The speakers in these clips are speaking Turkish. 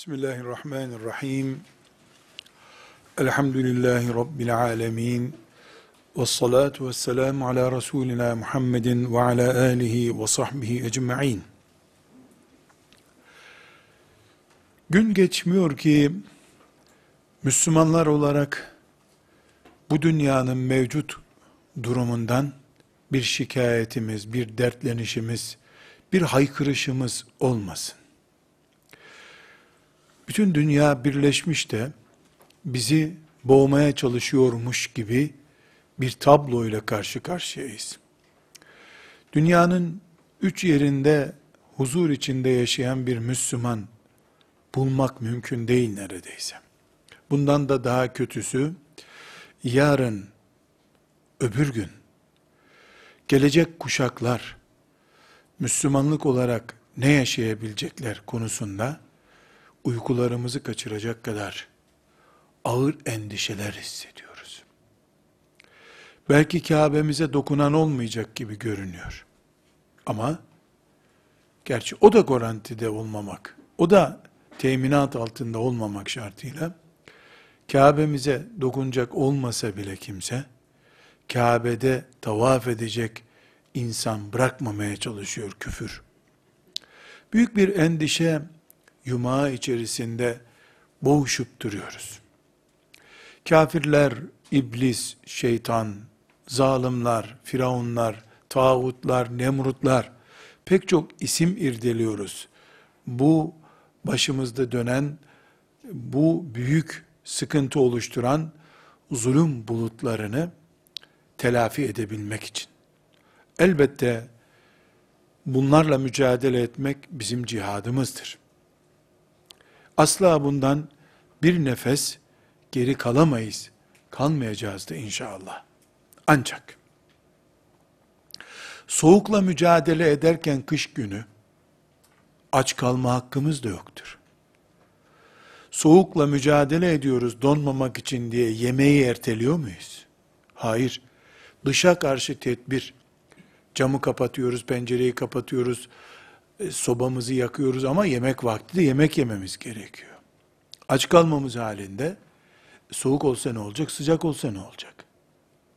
Bismillahirrahmanirrahim. Elhamdülillahi Rabbil alemin. Ve salatu ve selamu ala Resulina Muhammedin ve ala alihi ve sahbihi ecma'in. Gün geçmiyor ki Müslümanlar olarak bu dünyanın mevcut durumundan bir şikayetimiz, bir dertlenişimiz, bir haykırışımız olmasın. Bütün dünya birleşmiş de bizi boğmaya çalışıyormuş gibi bir tabloyla karşı karşıyayız. Dünyanın üç yerinde huzur içinde yaşayan bir Müslüman bulmak mümkün değil neredeyse. Bundan da daha kötüsü, yarın, öbür gün, gelecek kuşaklar, Müslümanlık olarak ne yaşayabilecekler konusunda, uykularımızı kaçıracak kadar ağır endişeler hissediyoruz. Belki Kabe'mize dokunan olmayacak gibi görünüyor. Ama gerçi o da garantide olmamak, o da teminat altında olmamak şartıyla Kabe'mize dokunacak olmasa bile kimse Kabe'de tavaf edecek insan bırakmamaya çalışıyor küfür. Büyük bir endişe yumağı içerisinde boğuşup duruyoruz. Kafirler, iblis, şeytan, zalimler, firavunlar, tağutlar, nemrutlar, pek çok isim irdeliyoruz. Bu başımızda dönen, bu büyük sıkıntı oluşturan zulüm bulutlarını telafi edebilmek için. Elbette bunlarla mücadele etmek bizim cihadımızdır. Asla bundan bir nefes geri kalamayız. Kalmayacağız da inşallah. Ancak soğukla mücadele ederken kış günü aç kalma hakkımız da yoktur. Soğukla mücadele ediyoruz donmamak için diye yemeği erteliyor muyuz? Hayır. Dışa karşı tedbir. Camı kapatıyoruz, pencereyi kapatıyoruz, sobamızı yakıyoruz ama yemek vakti de yemek yememiz gerekiyor. Aç kalmamız halinde soğuk olsa ne olacak, sıcak olsa ne olacak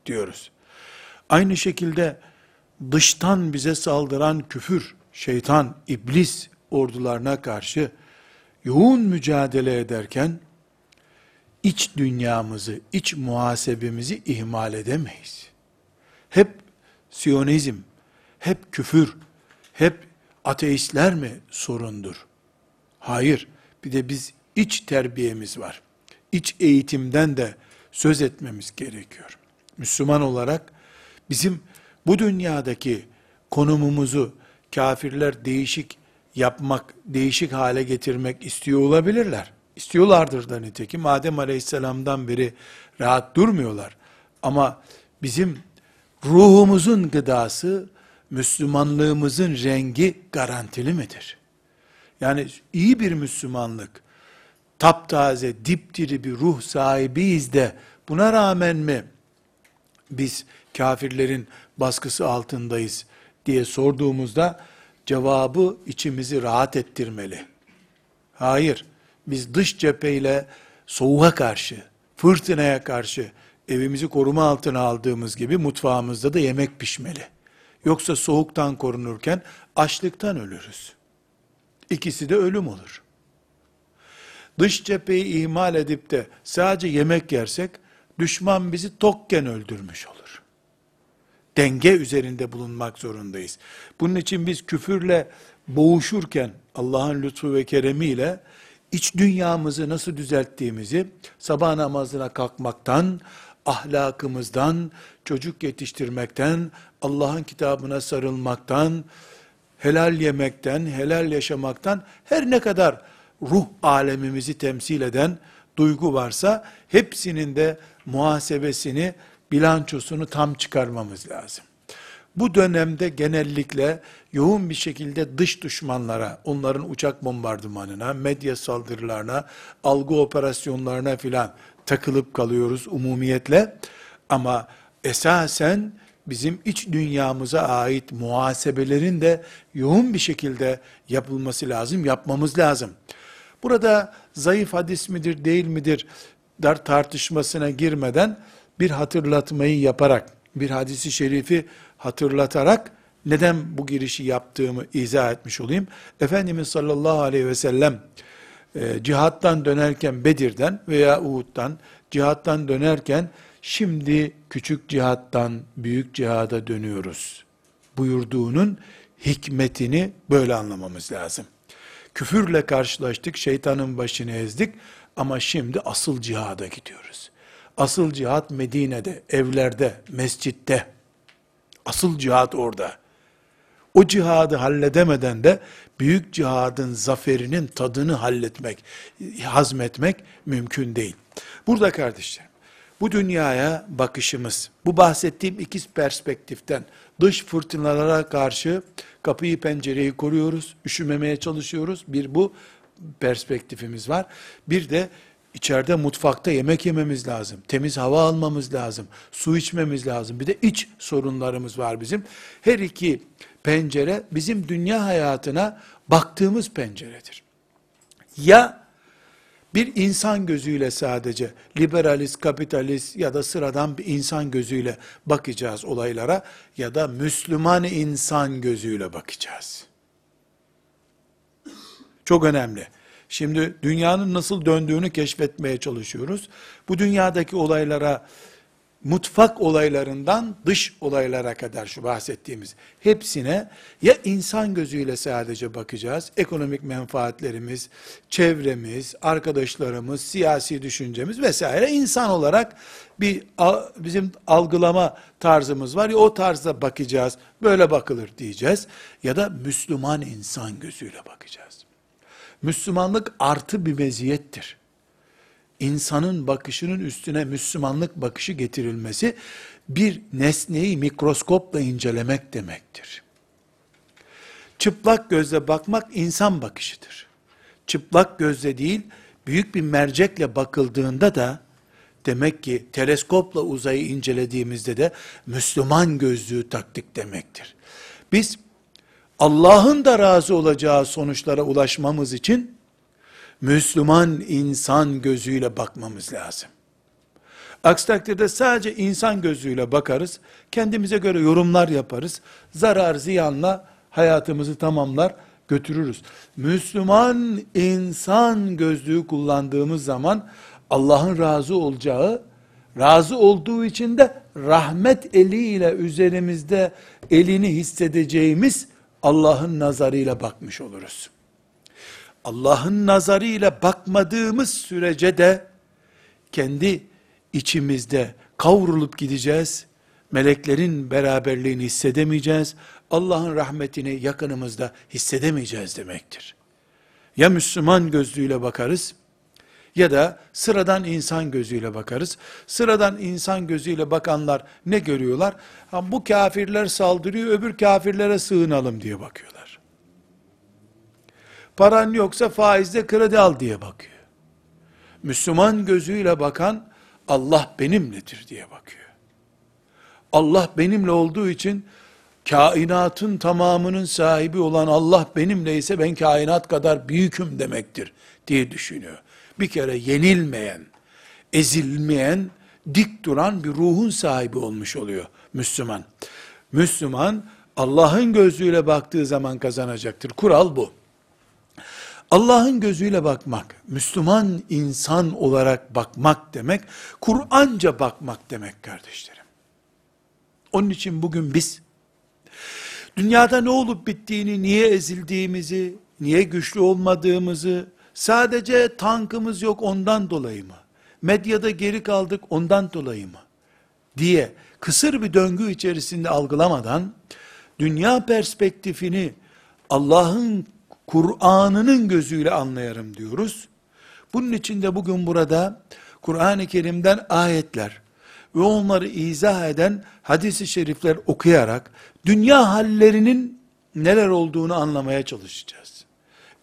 diyoruz. Aynı şekilde dıştan bize saldıran küfür, şeytan, iblis ordularına karşı yoğun mücadele ederken iç dünyamızı, iç muhasebemizi ihmal edemeyiz. Hep Siyonizm, hep küfür, hep ateistler mi sorundur? Hayır. Bir de biz iç terbiyemiz var. İç eğitimden de söz etmemiz gerekiyor. Müslüman olarak bizim bu dünyadaki konumumuzu kafirler değişik yapmak, değişik hale getirmek istiyor olabilirler. İstiyorlardır da nitekim. Adem Aleyhisselam'dan beri rahat durmuyorlar. Ama bizim ruhumuzun gıdası Müslümanlığımızın rengi garantili midir? Yani iyi bir Müslümanlık, taptaze, dipdiri bir ruh sahibiyiz de buna rağmen mi biz kafirlerin baskısı altındayız diye sorduğumuzda cevabı içimizi rahat ettirmeli. Hayır, biz dış cepheyle soğuğa karşı, fırtınaya karşı evimizi koruma altına aldığımız gibi mutfağımızda da yemek pişmeli. Yoksa soğuktan korunurken açlıktan ölürüz. İkisi de ölüm olur. Dış cepheyi ihmal edip de sadece yemek yersek, düşman bizi tokken öldürmüş olur. Denge üzerinde bulunmak zorundayız. Bunun için biz küfürle boğuşurken, Allah'ın lütfu ve keremiyle, iç dünyamızı nasıl düzelttiğimizi, sabah namazına kalkmaktan, ahlakımızdan, çocuk yetiştirmekten, Allah'ın kitabına sarılmaktan, helal yemekten, helal yaşamaktan, her ne kadar ruh alemimizi temsil eden duygu varsa, hepsinin de muhasebesini, bilançosunu tam çıkarmamız lazım. Bu dönemde genellikle yoğun bir şekilde dış düşmanlara, onların uçak bombardımanına, medya saldırılarına, algı operasyonlarına filan takılıp kalıyoruz umumiyetle. Ama esasen bizim iç dünyamıza ait muhasebelerin de yoğun bir şekilde yapılması lazım, yapmamız lazım. Burada zayıf hadis midir değil midir dar tartışmasına girmeden bir hatırlatmayı yaparak, bir hadisi şerifi hatırlatarak neden bu girişi yaptığımı izah etmiş olayım. Efendimiz sallallahu aleyhi ve sellem e, cihattan dönerken Bedir'den veya Uhud'dan cihattan dönerken şimdi küçük cihattan büyük cihada dönüyoruz buyurduğunun hikmetini böyle anlamamız lazım. Küfürle karşılaştık, şeytanın başını ezdik ama şimdi asıl cihada gidiyoruz. Asıl cihat Medine'de, evlerde, mescitte. Asıl cihat orada. O cihadı halledemeden de büyük cihadın zaferinin tadını halletmek, hazmetmek mümkün değil. Burada kardeşlerim, bu dünyaya bakışımız, bu bahsettiğim ikiz perspektiften dış fırtınalara karşı kapıyı pencereyi koruyoruz, üşümemeye çalışıyoruz. Bir bu perspektifimiz var. Bir de içeride mutfakta yemek yememiz lazım. Temiz hava almamız lazım. Su içmemiz lazım. Bir de iç sorunlarımız var bizim. Her iki pencere bizim dünya hayatına baktığımız penceredir. Ya bir insan gözüyle sadece liberalist, kapitalist ya da sıradan bir insan gözüyle bakacağız olaylara ya da Müslüman insan gözüyle bakacağız. Çok önemli. Şimdi dünyanın nasıl döndüğünü keşfetmeye çalışıyoruz. Bu dünyadaki olaylara mutfak olaylarından dış olaylara kadar şu bahsettiğimiz hepsine ya insan gözüyle sadece bakacağız. Ekonomik menfaatlerimiz, çevremiz, arkadaşlarımız, siyasi düşüncemiz vesaire insan olarak bir bizim algılama tarzımız var ya o tarzda bakacağız. Böyle bakılır diyeceğiz ya da Müslüman insan gözüyle bakacağız. Müslümanlık artı bir meziyettir insanın bakışının üstüne Müslümanlık bakışı getirilmesi bir nesneyi mikroskopla incelemek demektir. Çıplak gözle bakmak insan bakışıdır. Çıplak gözle değil, büyük bir mercekle bakıldığında da demek ki teleskopla uzayı incelediğimizde de Müslüman gözlüğü taktik demektir. Biz Allah'ın da razı olacağı sonuçlara ulaşmamız için Müslüman insan gözüyle bakmamız lazım. Aksi takdirde sadece insan gözüyle bakarız, kendimize göre yorumlar yaparız, zarar ziyanla hayatımızı tamamlar, götürürüz. Müslüman insan gözlüğü kullandığımız zaman Allah'ın razı olacağı, razı olduğu için de rahmet eliyle üzerimizde elini hissedeceğimiz Allah'ın nazarıyla bakmış oluruz. Allah'ın nazarıyla bakmadığımız sürece de kendi içimizde kavrulup gideceğiz. Meleklerin beraberliğini hissedemeyeceğiz. Allah'ın rahmetini yakınımızda hissedemeyeceğiz demektir. Ya Müslüman gözlüğüyle bakarız ya da sıradan insan gözüyle bakarız. Sıradan insan gözüyle bakanlar ne görüyorlar? Ha, bu kafirler saldırıyor, öbür kafirlere sığınalım diye bakıyorlar. Paran yoksa faizle kredi al diye bakıyor. Müslüman gözüyle bakan Allah benimledir diye bakıyor. Allah benimle olduğu için kainatın tamamının sahibi olan Allah benimle ise ben kainat kadar büyüküm demektir diye düşünüyor. Bir kere yenilmeyen, ezilmeyen, dik duran bir ruhun sahibi olmuş oluyor Müslüman. Müslüman Allah'ın gözüyle baktığı zaman kazanacaktır. Kural bu. Allah'ın gözüyle bakmak, Müslüman insan olarak bakmak demek, Kur'anca bakmak demek kardeşlerim. Onun için bugün biz, dünyada ne olup bittiğini, niye ezildiğimizi, niye güçlü olmadığımızı, sadece tankımız yok ondan dolayı mı? Medyada geri kaldık ondan dolayı mı? Diye kısır bir döngü içerisinde algılamadan, dünya perspektifini Allah'ın Kur'an'ının gözüyle anlayarım diyoruz. Bunun için de bugün burada Kur'an-ı Kerim'den ayetler ve onları izah eden hadisi şerifler okuyarak dünya hallerinin neler olduğunu anlamaya çalışacağız.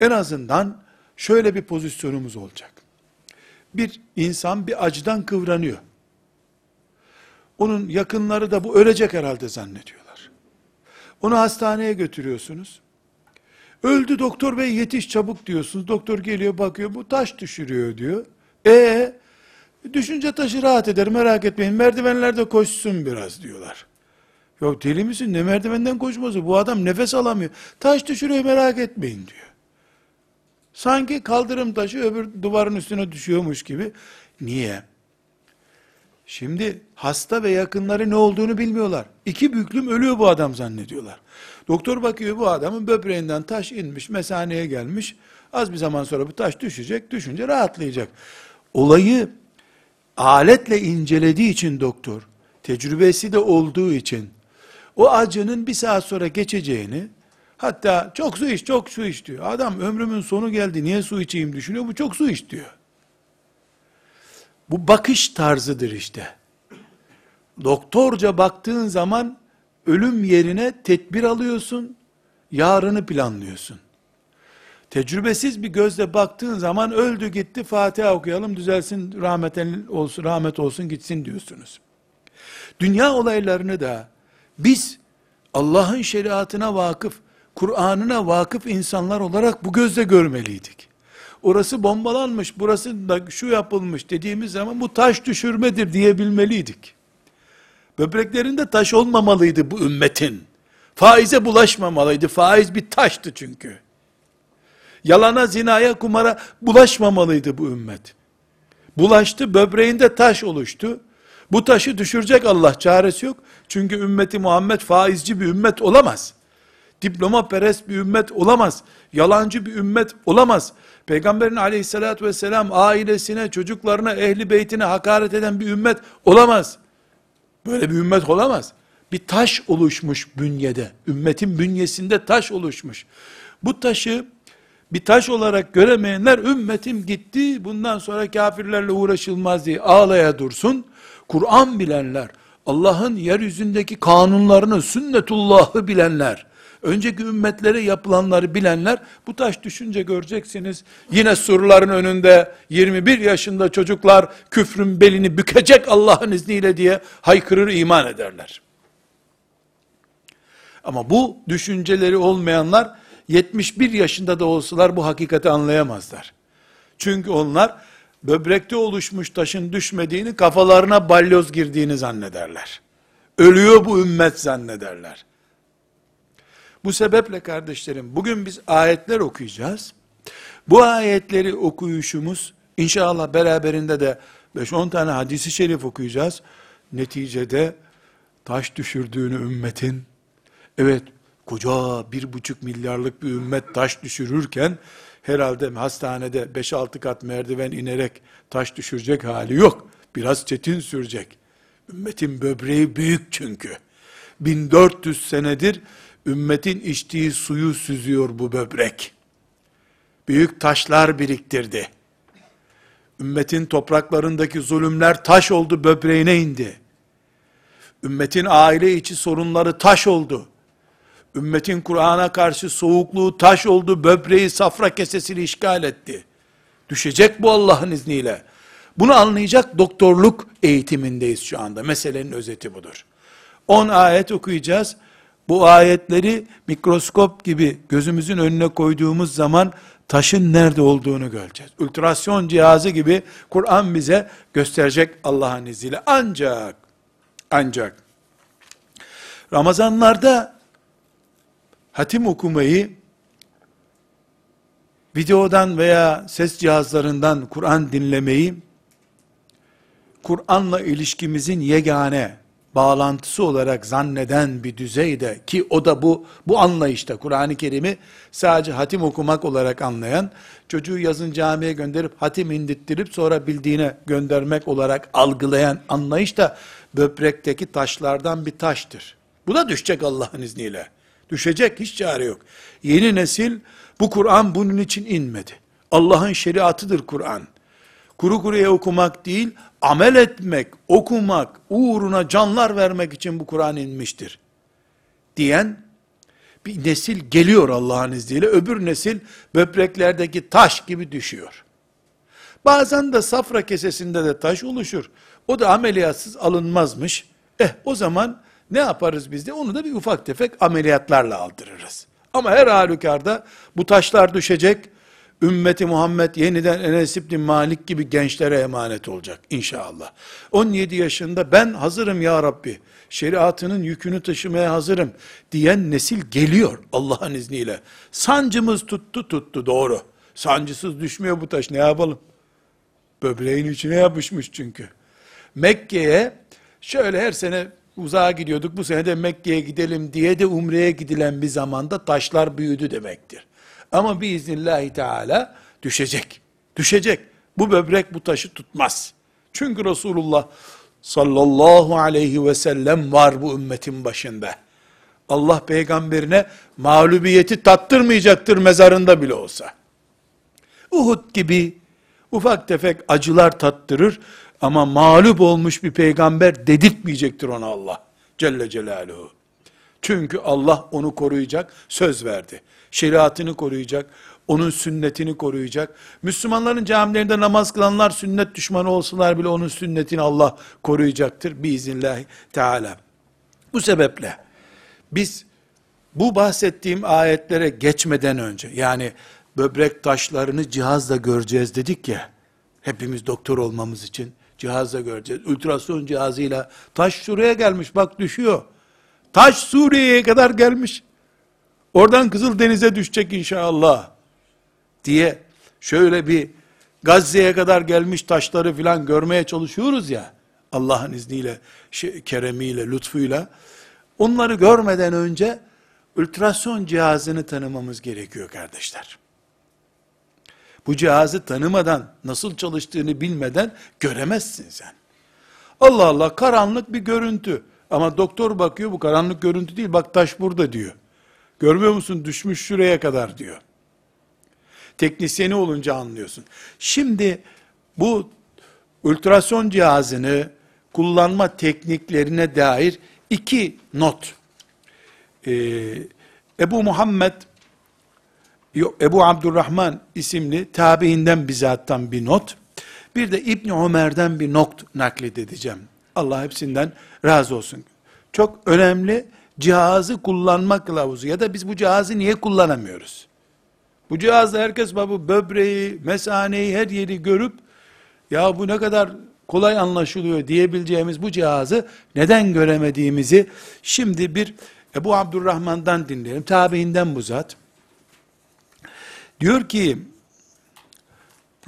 En azından şöyle bir pozisyonumuz olacak. Bir insan bir acıdan kıvranıyor. Onun yakınları da bu ölecek herhalde zannediyorlar. Onu hastaneye götürüyorsunuz. Öldü doktor bey yetiş çabuk diyorsunuz. Doktor geliyor bakıyor bu taş düşürüyor diyor. E düşünce taşı rahat eder merak etmeyin merdivenlerde koşsun biraz diyorlar. Yok deli misin ne merdivenden koşması bu adam nefes alamıyor. Taş düşürüyor merak etmeyin diyor. Sanki kaldırım taşı öbür duvarın üstüne düşüyormuş gibi. Niye? Şimdi hasta ve yakınları ne olduğunu bilmiyorlar. İki büklüm ölüyor bu adam zannediyorlar. Doktor bakıyor bu adamın böbreğinden taş inmiş, mesaneye gelmiş. Az bir zaman sonra bu taş düşecek, düşünce rahatlayacak. Olayı aletle incelediği için doktor, tecrübesi de olduğu için, o acının bir saat sonra geçeceğini, hatta çok su iç, çok su iç diyor. Adam ömrümün sonu geldi, niye su içeyim düşünüyor, bu çok su iç diyor. Bu bakış tarzıdır işte. Doktorca baktığın zaman ölüm yerine tedbir alıyorsun, yarını planlıyorsun. Tecrübesiz bir gözle baktığın zaman öldü gitti Fatiha okuyalım düzelsin rahmet olsun rahmet olsun gitsin diyorsunuz. Dünya olaylarını da biz Allah'ın şeriatına vakıf, Kur'an'ına vakıf insanlar olarak bu gözle görmeliydik. Orası bombalanmış, burası da şu yapılmış dediğimiz zaman bu taş düşürmedir diyebilmeliydik. Böbreklerinde taş olmamalıydı bu ümmetin. Faize bulaşmamalıydı. Faiz bir taştı çünkü. Yalana, zinaya, kumara bulaşmamalıydı bu ümmet. Bulaştı, böbreğinde taş oluştu. Bu taşı düşürecek Allah çaresi yok. Çünkü ümmeti Muhammed faizci bir ümmet olamaz. Diploma perest bir ümmet olamaz. Yalancı bir ümmet olamaz. Peygamberin aleyhissalatü vesselam ailesine, çocuklarına, ehli beytine hakaret eden bir ümmet olamaz. Böyle bir ümmet olamaz. Bir taş oluşmuş bünyede. Ümmetin bünyesinde taş oluşmuş. Bu taşı bir taş olarak göremeyenler ümmetim gitti bundan sonra kafirlerle uğraşılmaz diye ağlaya dursun. Kur'an bilenler, Allah'ın yeryüzündeki kanunlarını, sünnetullahı bilenler, önceki ümmetlere yapılanları bilenler, bu taş düşünce göreceksiniz, yine surların önünde 21 yaşında çocuklar küfrün belini bükecek Allah'ın izniyle diye haykırır iman ederler. Ama bu düşünceleri olmayanlar, 71 yaşında da olsalar bu hakikati anlayamazlar. Çünkü onlar, böbrekte oluşmuş taşın düşmediğini, kafalarına balyoz girdiğini zannederler. Ölüyor bu ümmet zannederler. Bu sebeple kardeşlerim, bugün biz ayetler okuyacağız. Bu ayetleri okuyuşumuz, inşallah beraberinde de 5-10 tane hadisi şerif okuyacağız. Neticede taş düşürdüğünü ümmetin, evet koca bir buçuk milyarlık bir ümmet taş düşürürken, herhalde hastanede 5-6 kat merdiven inerek taş düşürecek hali yok. Biraz çetin sürecek. Ümmetin böbreği büyük çünkü. 1400 senedir ümmetin içtiği suyu süzüyor bu böbrek. Büyük taşlar biriktirdi. Ümmetin topraklarındaki zulümler taş oldu, böbreğine indi. Ümmetin aile içi sorunları taş oldu. Ümmetin Kur'an'a karşı soğukluğu taş oldu, böbreği safra kesesini işgal etti. Düşecek bu Allah'ın izniyle. Bunu anlayacak doktorluk eğitimindeyiz şu anda. Meselenin özeti budur. 10 ayet okuyacağız. Bu ayetleri mikroskop gibi gözümüzün önüne koyduğumuz zaman taşın nerede olduğunu göreceğiz. Ultrasyon cihazı gibi Kur'an bize gösterecek Allah'ın izniyle. Ancak, ancak Ramazanlarda hatim okumayı videodan veya ses cihazlarından Kur'an dinlemeyi Kur'an'la ilişkimizin yegane bağlantısı olarak zanneden bir düzeyde ki o da bu bu anlayışta Kur'an-ı Kerim'i sadece hatim okumak olarak anlayan, çocuğu yazın camiye gönderip hatim indirttirip sonra bildiğine göndermek olarak algılayan anlayış da böbrekteki taşlardan bir taştır. Bu da düşecek Allah'ın izniyle. Düşecek hiç çare yok. Yeni nesil bu Kur'an bunun için inmedi. Allah'ın şeriatıdır Kur'an kuru kuruya okumak değil, amel etmek, okumak, uğruna canlar vermek için bu Kur'an inmiştir. Diyen bir nesil geliyor Allah'ın izniyle, öbür nesil böbreklerdeki taş gibi düşüyor. Bazen de safra kesesinde de taş oluşur. O da ameliyatsız alınmazmış. Eh o zaman ne yaparız biz de? Onu da bir ufak tefek ameliyatlarla aldırırız. Ama her halükarda bu taşlar düşecek. Ümmeti Muhammed yeniden Enes İbni Malik gibi gençlere emanet olacak inşallah. 17 yaşında ben hazırım ya Rabbi, şeriatının yükünü taşımaya hazırım diyen nesil geliyor Allah'ın izniyle. Sancımız tuttu tuttu doğru. Sancısız düşmüyor bu taş ne yapalım? Böbreğin içine yapışmış çünkü. Mekke'ye şöyle her sene uzağa gidiyorduk. Bu sene de Mekke'ye gidelim diye de umreye gidilen bir zamanda taşlar büyüdü demektir. Ama biiznillahü teala düşecek. Düşecek. Bu böbrek bu taşı tutmaz. Çünkü Resulullah sallallahu aleyhi ve sellem var bu ümmetin başında. Allah peygamberine mağlubiyeti tattırmayacaktır mezarında bile olsa. Uhud gibi ufak tefek acılar tattırır ama mağlup olmuş bir peygamber dedirtmeyecektir ona Allah Celle Celaluhu. Çünkü Allah onu koruyacak, söz verdi. Şeriatını koruyacak, onun sünnetini koruyacak. Müslümanların camilerinde namaz kılanlar sünnet düşmanı olsalar bile onun sünnetini Allah koruyacaktır biiznillahü teala. Bu sebeple biz bu bahsettiğim ayetlere geçmeden önce yani böbrek taşlarını cihazla göreceğiz dedik ya hepimiz doktor olmamız için cihazla göreceğiz. Ultrason cihazıyla taş şuraya gelmiş bak düşüyor. Taş Suriye'ye kadar gelmiş. Oradan Kızıl Denize düşecek inşallah. Diye şöyle bir Gazze'ye kadar gelmiş taşları filan görmeye çalışıyoruz ya. Allah'ın izniyle, keremiyle, lütfuyla. Onları görmeden önce ultrason cihazını tanımamız gerekiyor kardeşler. Bu cihazı tanımadan, nasıl çalıştığını bilmeden göremezsin sen. Allah Allah karanlık bir görüntü. Ama doktor bakıyor bu karanlık görüntü değil bak taş burada diyor. Görmüyor musun düşmüş şuraya kadar diyor. Teknisyeni olunca anlıyorsun. Şimdi bu ultrason cihazını kullanma tekniklerine dair iki not. Ee, Ebu Muhammed Ebu Abdurrahman isimli tabiinden bizattan bir not. Bir de İbni Ömer'den bir not nakledeceğim. Allah hepsinden razı olsun. Çok önemli cihazı kullanma kılavuzu ya da biz bu cihazı niye kullanamıyoruz? Bu cihazda herkes bu böbreği, mesaneyi, her yeri görüp ya bu ne kadar kolay anlaşılıyor diyebileceğimiz bu cihazı neden göremediğimizi şimdi bir Ebu Abdurrahman'dan dinleyelim. Tabiinden bu zat. Diyor ki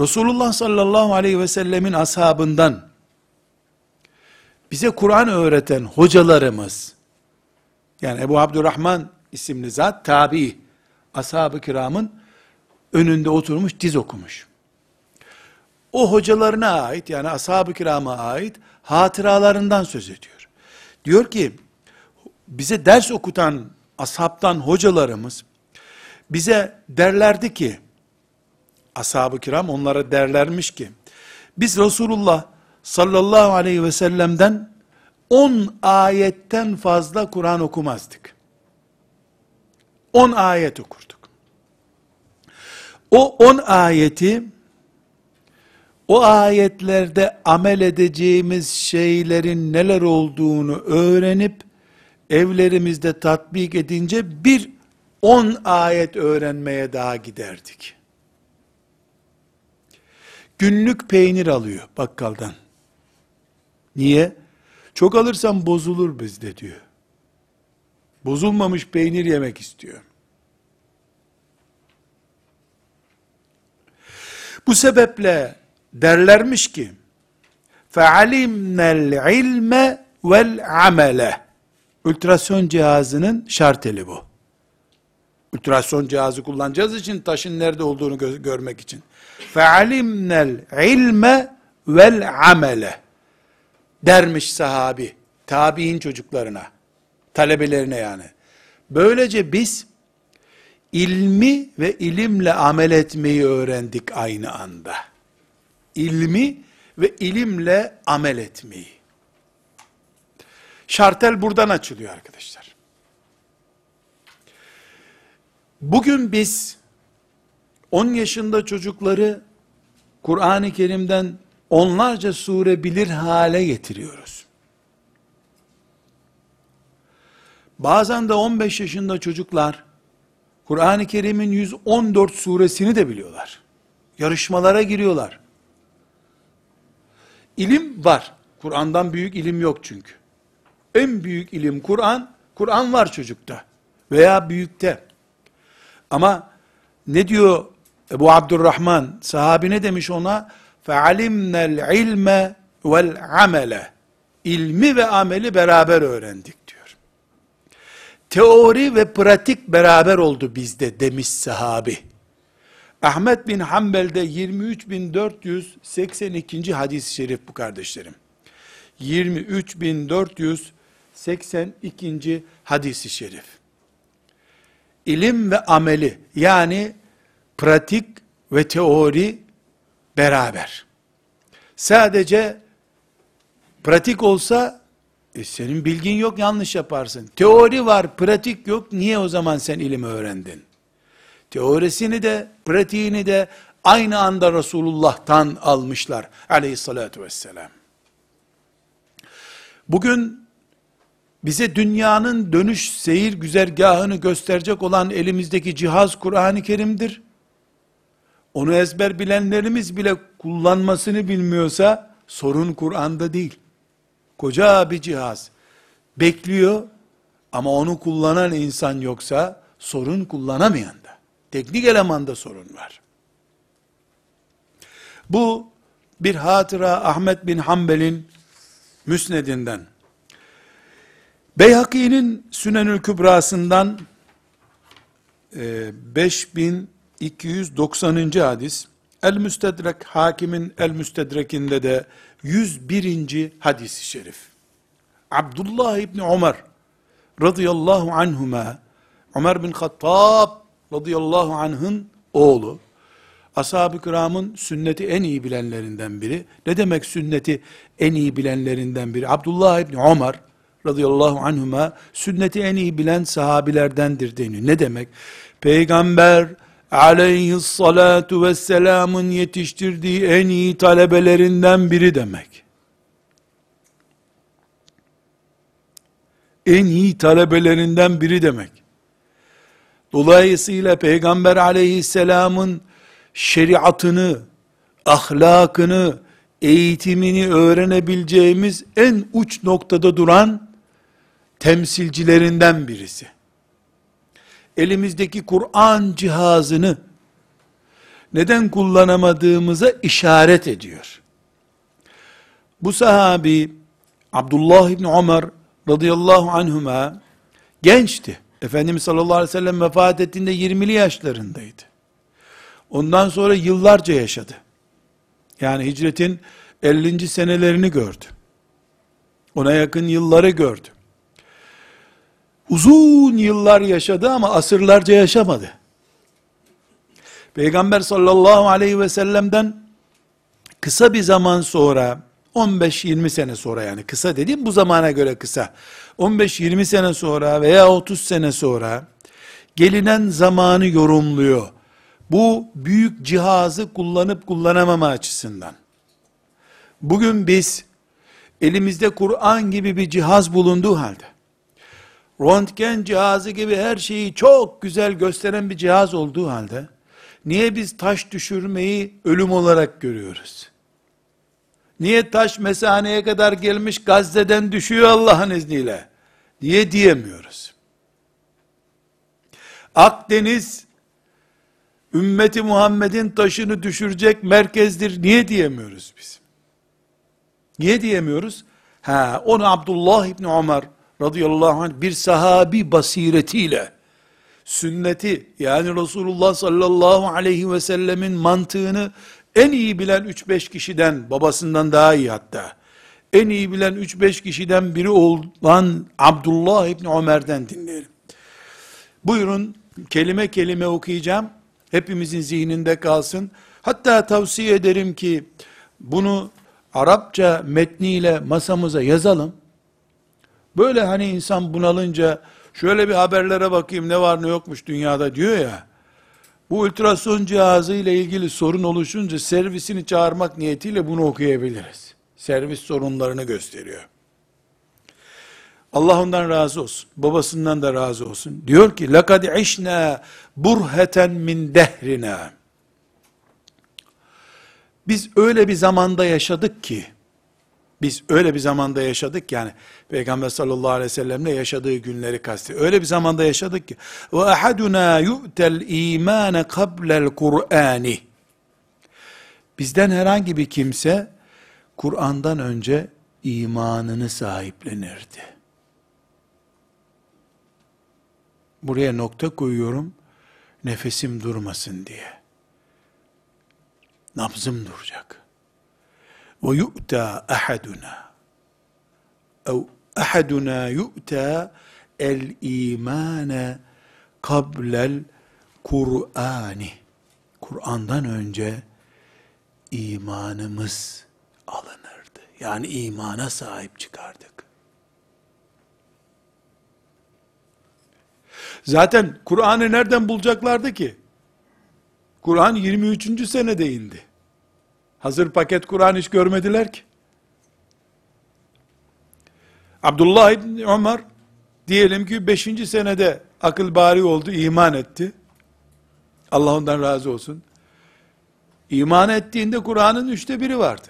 Resulullah sallallahu aleyhi ve sellemin ashabından bize Kur'an öğreten hocalarımız yani Ebu Abdurrahman isimli zat tabi ashab-ı kiramın önünde oturmuş diz okumuş. O hocalarına ait yani ashab-ı kirama ait hatıralarından söz ediyor. Diyor ki bize ders okutan ashabtan hocalarımız bize derlerdi ki, ashab-ı kiram onlara derlermiş ki, biz Resulullah sallallahu aleyhi ve sellem'den 10 ayetten fazla Kur'an okumazdık. 10 ayet okurduk. O 10 ayeti o ayetlerde amel edeceğimiz şeylerin neler olduğunu öğrenip evlerimizde tatbik edince bir 10 ayet öğrenmeye daha giderdik. Günlük peynir alıyor bakkaldan. Niye? Çok alırsam bozulur bizde diyor. Bozulmamış peynir yemek istiyor. Bu sebeple derlermiş ki فَعَلِمْنَا الْعِلْمَ وَالْعَمَلَ Ultrason cihazının şarteli bu. Ultrason cihazı kullanacağız için taşın nerede olduğunu gö- görmek için. فَعَلِمْنَا ilme vel amele dermiş sahabi, tabi'in çocuklarına, talebelerine yani. Böylece biz ilmi ve ilimle amel etmeyi öğrendik aynı anda. İlmi ve ilimle amel etmeyi. Şartel buradan açılıyor arkadaşlar. Bugün biz 10 yaşında çocukları Kur'an-ı Kerim'den onlarca sure bilir hale getiriyoruz. Bazen de 15 yaşında çocuklar Kur'an-ı Kerim'in 114 suresini de biliyorlar. Yarışmalara giriyorlar. İlim var. Kur'an'dan büyük ilim yok çünkü. En büyük ilim Kur'an, Kur'an var çocukta veya büyükte. Ama ne diyor Ebu Abdurrahman, sahabi ne demiş ona? فَعَلِمْنَا الْعِلْمَ وَالْعَمَلَ İlmi ve ameli beraber öğrendik diyor. Teori ve pratik beraber oldu bizde demiş sahabi. Ahmet bin Hanbel'de 23.482. hadis-i şerif bu kardeşlerim. 23.482. hadis-i şerif. İlim ve ameli yani pratik ve teori beraber. Sadece pratik olsa e senin bilgin yok yanlış yaparsın. Teori var, pratik yok. Niye o zaman sen ilim öğrendin? Teorisini de, pratiğini de aynı anda Resulullah'tan almışlar. Aleyhissalatu vesselam. Bugün bize dünyanın dönüş seyir güzergahını gösterecek olan elimizdeki cihaz Kur'an-ı Kerim'dir. Onu ezber bilenlerimiz bile kullanmasını bilmiyorsa sorun Kur'an'da değil. Koca bir cihaz bekliyor ama onu kullanan insan yoksa sorun kullanamayan da. Teknik elemanda sorun var. Bu bir hatıra Ahmet bin Hanbel'in müsnedinden. Beyhaki'nin Sünenül Kübrası'ndan e, 5290. hadis, El Müstedrek Hakimin El Müstedrek'inde de 101. hadis-i şerif. Abdullah İbni Ömer radıyallahu anhuma Ömer bin Hattab radıyallahu anh'ın oğlu ashab-ı kiramın sünneti en iyi bilenlerinden biri. Ne demek sünneti en iyi bilenlerinden biri? Abdullah İbni Ömer radıyallahu anhuma sünneti en iyi bilen sahabilerdendir deniyor. Ne demek? Peygamber aleyhissalatu vesselamın yetiştirdiği en iyi talebelerinden biri demek. En iyi talebelerinden biri demek. Dolayısıyla Peygamber aleyhisselamın şeriatını, ahlakını, eğitimini öğrenebileceğimiz en uç noktada duran temsilcilerinden birisi. Elimizdeki Kur'an cihazını neden kullanamadığımıza işaret ediyor. Bu sahabi Abdullah İbni Ömer radıyallahu anhuma gençti. Efendimiz sallallahu aleyhi ve sellem vefat ettiğinde 20'li yaşlarındaydı. Ondan sonra yıllarca yaşadı. Yani hicretin 50. senelerini gördü. Ona yakın yılları gördü. Uzun yıllar yaşadı ama asırlarca yaşamadı. Peygamber sallallahu aleyhi ve sellem'den kısa bir zaman sonra 15-20 sene sonra yani kısa dediğim bu zamana göre kısa. 15-20 sene sonra veya 30 sene sonra gelinen zamanı yorumluyor. Bu büyük cihazı kullanıp kullanamama açısından. Bugün biz elimizde Kur'an gibi bir cihaz bulunduğu halde röntgen cihazı gibi her şeyi çok güzel gösteren bir cihaz olduğu halde niye biz taş düşürmeyi ölüm olarak görüyoruz? Niye taş mesaneye kadar gelmiş Gazze'den düşüyor Allah'ın izniyle? Niye diyemiyoruz? Akdeniz ümmeti Muhammed'in taşını düşürecek merkezdir. Niye diyemiyoruz biz? Niye diyemiyoruz? Ha, onu Abdullah İbni Ömer radıyallahu anh bir sahabi basiretiyle sünneti yani Resulullah sallallahu aleyhi ve sellemin mantığını en iyi bilen 3-5 kişiden, babasından daha iyi hatta, en iyi bilen 3-5 kişiden biri olan Abdullah İbni Ömer'den dinleyelim. Buyurun, kelime kelime okuyacağım. Hepimizin zihninde kalsın. Hatta tavsiye ederim ki, bunu Arapça metniyle masamıza yazalım. Böyle hani insan bunalınca şöyle bir haberlere bakayım ne var ne yokmuş dünyada diyor ya. Bu ultrason cihazı ile ilgili sorun oluşunca servisini çağırmak niyetiyle bunu okuyabiliriz. Servis sorunlarını gösteriyor. Allah ondan razı olsun. Babasından da razı olsun. Diyor ki: "Lekad işna burheten min dehrina." Biz öyle bir zamanda yaşadık ki biz öyle bir zamanda yaşadık yani Peygamber sallallahu aleyhi ve sellemle yaşadığı günleri kastediyor. Öyle bir zamanda yaşadık ki ve ahaduna yu'tel imane kablel Kur'ani. Bizden herhangi bir kimse Kur'an'dan önce imanını sahiplenirdi. Buraya nokta koyuyorum. Nefesim durmasın diye. Nabzım duracak. Ve yu'ta ahaduna ev ahaduna yu'ta el imane kablel Kur'ani. Kur'an'dan önce imanımız alınırdı. Yani imana sahip çıkardık. Zaten Kur'an'ı nereden bulacaklardı ki? Kur'an 23. senede indi. Hazır paket Kur'an hiç görmediler ki. Abdullah İbni Ömer diyelim ki 5. senede akıl bari oldu, iman etti. Allah ondan razı olsun. İman ettiğinde Kur'an'ın üçte biri vardı.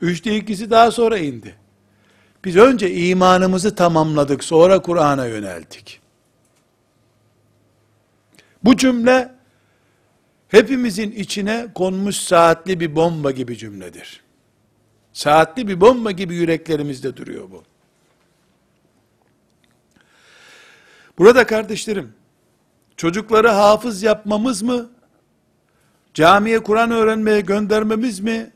Üçte ikisi daha sonra indi. Biz önce imanımızı tamamladık, sonra Kur'an'a yöneldik. Bu cümle hepimizin içine konmuş saatli bir bomba gibi cümledir. Saatli bir bomba gibi yüreklerimizde duruyor bu. Burada kardeşlerim, çocukları hafız yapmamız mı? Camiye Kur'an öğrenmeye göndermemiz mi?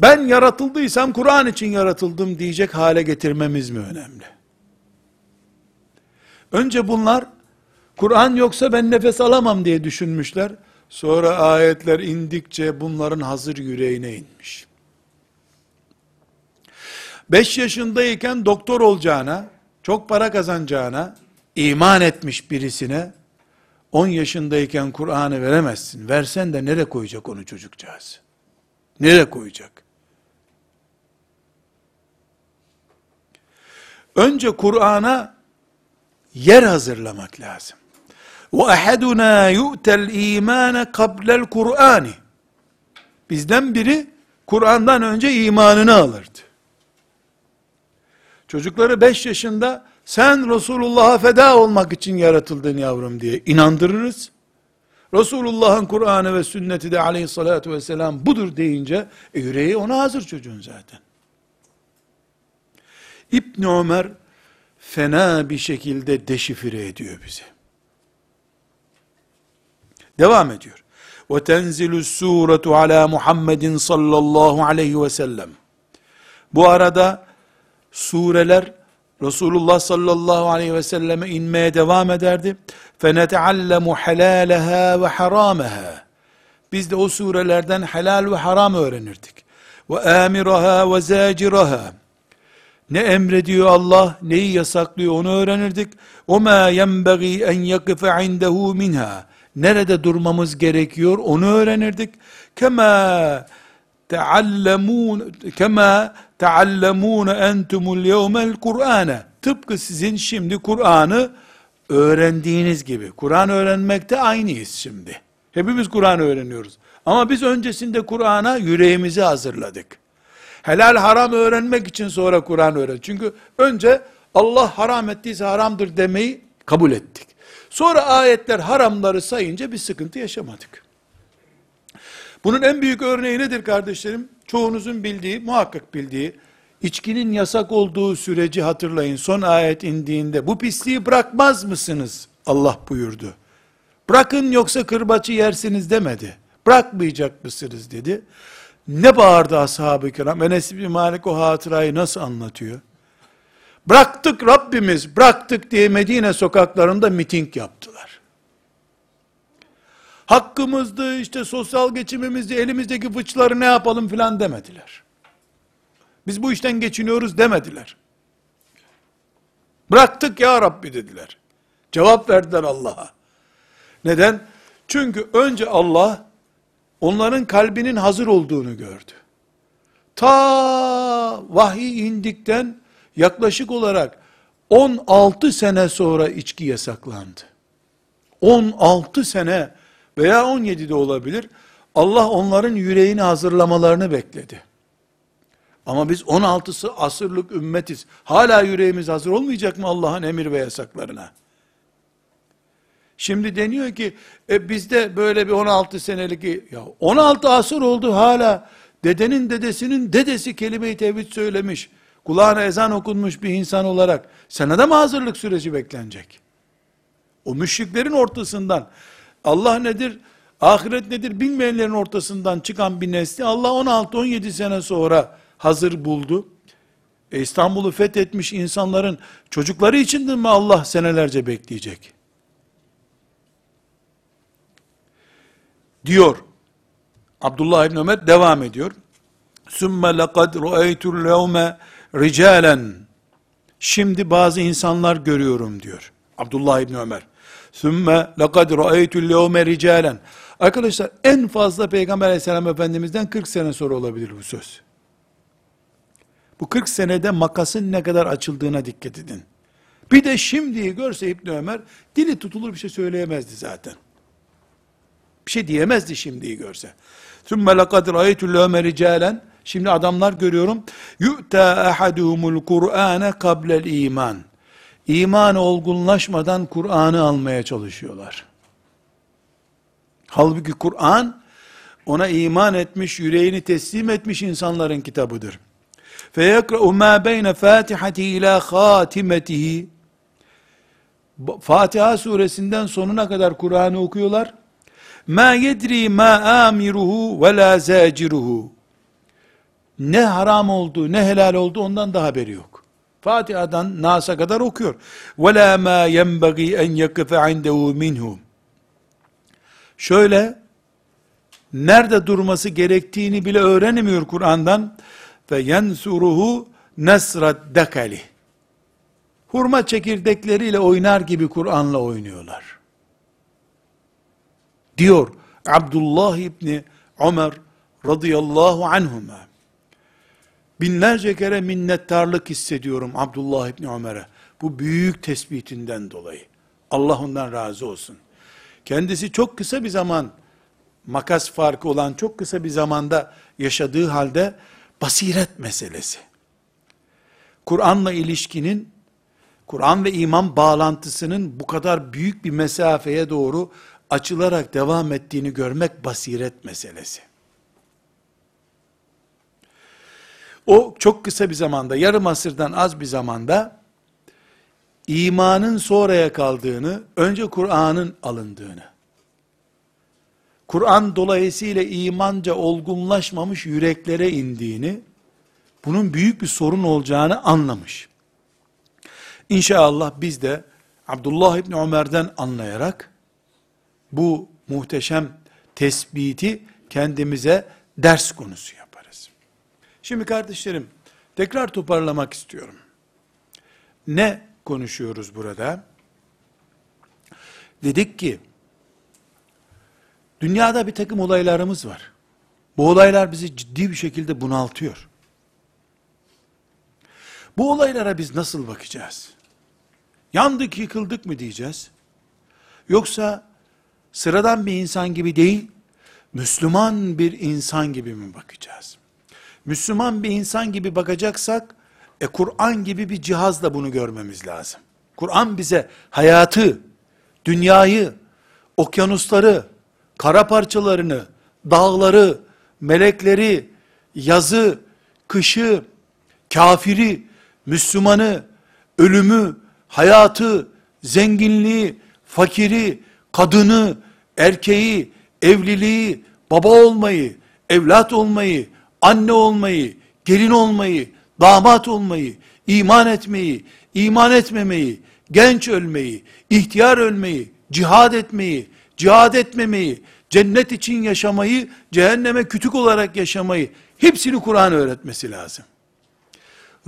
Ben yaratıldıysam Kur'an için yaratıldım diyecek hale getirmemiz mi önemli? Önce bunlar Kur'an yoksa ben nefes alamam diye düşünmüşler. Sonra ayetler indikçe bunların hazır yüreğine inmiş. 5 yaşındayken doktor olacağına, çok para kazanacağına, iman etmiş birisine, 10 yaşındayken Kur'an'ı veremezsin. Versen de nereye koyacak onu çocukcağız? Nereye koyacak? Önce Kur'an'a yer hazırlamak lazım. Ahaduna yu'tel imane kablel Kur'ani. Bizden biri Kur'an'dan önce imanını alırdı. Çocukları 5 yaşında sen Resulullah'a feda olmak için yaratıldın yavrum diye inandırırız. Resulullah'ın Kur'an'ı ve sünneti de aleyhissalatü vesselam budur deyince e, yüreği ona hazır çocuğun zaten. İbn Ömer fena bir şekilde deşifre ediyor bizi. Devam ediyor. Ve tenzilü suretu ala Muhammedin sallallahu aleyhi ve sellem. Bu arada sureler Resulullah sallallahu aleyhi ve selleme inmeye devam ederdi. فَنَتَعَلَّمُ حَلَالَهَا وَحَرَامَهَا Biz de o surelerden helal ve haram öğrenirdik. وَآمِرَهَا وَزَاجِرَهَا Ne emrediyor Allah, neyi yasaklıyor onu öğrenirdik. وَمَا يَنْبَغِي اَنْ يَقِفَ عِنْدَهُ مِنْهَا nerede durmamız gerekiyor onu öğrenirdik. Kema teallemun kema teallemun entumul yevmel Kur'ane. Tıpkı sizin şimdi Kur'an'ı öğrendiğiniz gibi. Kur'an öğrenmekte aynıyız şimdi. Hepimiz Kur'an öğreniyoruz. Ama biz öncesinde Kur'an'a yüreğimizi hazırladık. Helal haram öğrenmek için sonra Kur'an öğren. Çünkü önce Allah haram ettiyse haramdır demeyi kabul ettik. Sonra ayetler haramları sayınca bir sıkıntı yaşamadık. Bunun en büyük örneği nedir kardeşlerim? Çoğunuzun bildiği, muhakkak bildiği, içkinin yasak olduğu süreci hatırlayın. Son ayet indiğinde, bu pisliği bırakmaz mısınız? Allah buyurdu. Bırakın yoksa kırbaçı yersiniz demedi. Bırakmayacak mısınız dedi. Ne bağırdı ashab-ı kiram? Enes bin Malik o hatırayı nasıl anlatıyor? Bıraktık Rabbimiz, bıraktık diye Medine sokaklarında miting yaptılar. Hakkımızdı, işte sosyal geçimimizdi, elimizdeki fıçları ne yapalım filan demediler. Biz bu işten geçiniyoruz demediler. Bıraktık ya Rabbi dediler. Cevap verdiler Allah'a. Neden? Çünkü önce Allah onların kalbinin hazır olduğunu gördü. Ta vahiy indikten yaklaşık olarak 16 sene sonra içki yasaklandı. 16 sene veya 17 de olabilir. Allah onların yüreğini hazırlamalarını bekledi. Ama biz 16 asırlık ümmetiz. Hala yüreğimiz hazır olmayacak mı Allah'ın emir ve yasaklarına? Şimdi deniyor ki e, bizde böyle bir 16 senelik ya 16 asır oldu hala dedenin dedesinin dedesi kelime-i tevhid söylemiş. Kulağına ezan okunmuş bir insan olarak sana da mı hazırlık süreci beklenecek? O müşriklerin ortasından Allah nedir, ahiret nedir bilmeyenlerin ortasından çıkan bir nesli Allah 16-17 sene sonra hazır buldu. E İstanbul'u fethetmiş insanların çocukları için de mi Allah senelerce bekleyecek? Diyor. Abdullah İbni Ömer devam ediyor. Sümme lekad ru'eytul levme ricalen şimdi bazı insanlar görüyorum diyor. Abdullah İbni Ömer. Sümme lekad ra'eytül levme ricalen. Arkadaşlar en fazla Peygamber aleyhisselam efendimizden 40 sene sonra olabilir bu söz. Bu 40 senede makasın ne kadar açıldığına dikkat edin. Bir de şimdiyi görse İbni Ömer dili tutulur bir şey söyleyemezdi zaten. Bir şey diyemezdi şimdiyi görse. Sümme lekad ra'eytül levme ricalen. Şimdi adamlar görüyorum. يُؤْتَى اَحَدُهُمُ الْقُرْآنَ قَبْلَ الْا۪يمَانِ İman olgunlaşmadan Kur'an'ı almaya çalışıyorlar. Halbuki Kur'an, ona iman etmiş, yüreğini teslim etmiş insanların kitabıdır. فَيَقْرَأُ مَا بَيْنَ فَاتِحَةِ ila خَاتِمَتِهِ Fatiha suresinden sonuna kadar Kur'an'ı okuyorlar. Ma yedri ma amiruhu ve la zaciruhu. Ne haram oldu, ne helal oldu ondan da haberi yok. Fatiha'dan Nas'a kadar okuyor. La ma yenbagi en yakife indehu minhu. Şöyle nerede durması gerektiğini bile öğrenemiyor Kur'an'dan yensuruhu nesrat dekali. Hurma çekirdekleriyle oynar gibi Kur'an'la oynuyorlar. Diyor Abdullah İbni Ömer radıyallahu anhuma. Binlerce kere minnettarlık hissediyorum Abdullah İbni Ömer'e. Bu büyük tespitinden dolayı. Allah ondan razı olsun. Kendisi çok kısa bir zaman, makas farkı olan çok kısa bir zamanda yaşadığı halde basiret meselesi. Kur'an'la ilişkinin, Kur'an ve iman bağlantısının bu kadar büyük bir mesafeye doğru açılarak devam ettiğini görmek basiret meselesi. O çok kısa bir zamanda, yarım asırdan az bir zamanda imanın sonraya kaldığını, önce Kur'an'ın alındığını, Kur'an dolayısıyla imanca olgunlaşmamış yüreklere indiğini, bunun büyük bir sorun olacağını anlamış. İnşallah biz de Abdullah İbni Ömer'den anlayarak, bu muhteşem tespiti kendimize ders konusu yaparız. Şimdi kardeşlerim, tekrar toparlamak istiyorum. Ne konuşuyoruz burada? Dedik ki, dünyada bir takım olaylarımız var. Bu olaylar bizi ciddi bir şekilde bunaltıyor. Bu olaylara biz nasıl bakacağız? Yandık, yıkıldık mı diyeceğiz? Yoksa sıradan bir insan gibi değil, Müslüman bir insan gibi mi bakacağız? Müslüman bir insan gibi bakacaksak, e Kur'an gibi bir cihazla bunu görmemiz lazım. Kur'an bize hayatı, dünyayı, okyanusları, kara parçalarını, dağları, melekleri, yazı, kışı, kafiri, Müslümanı, ölümü, hayatı, zenginliği, fakiri, kadını, erkeği, evliliği, baba olmayı, evlat olmayı, anne olmayı, gelin olmayı, damat olmayı, iman etmeyi, iman etmemeyi, genç ölmeyi, ihtiyar ölmeyi, cihad etmeyi, cihad etmemeyi, cennet için yaşamayı, cehenneme kütük olarak yaşamayı, hepsini Kur'an öğretmesi lazım.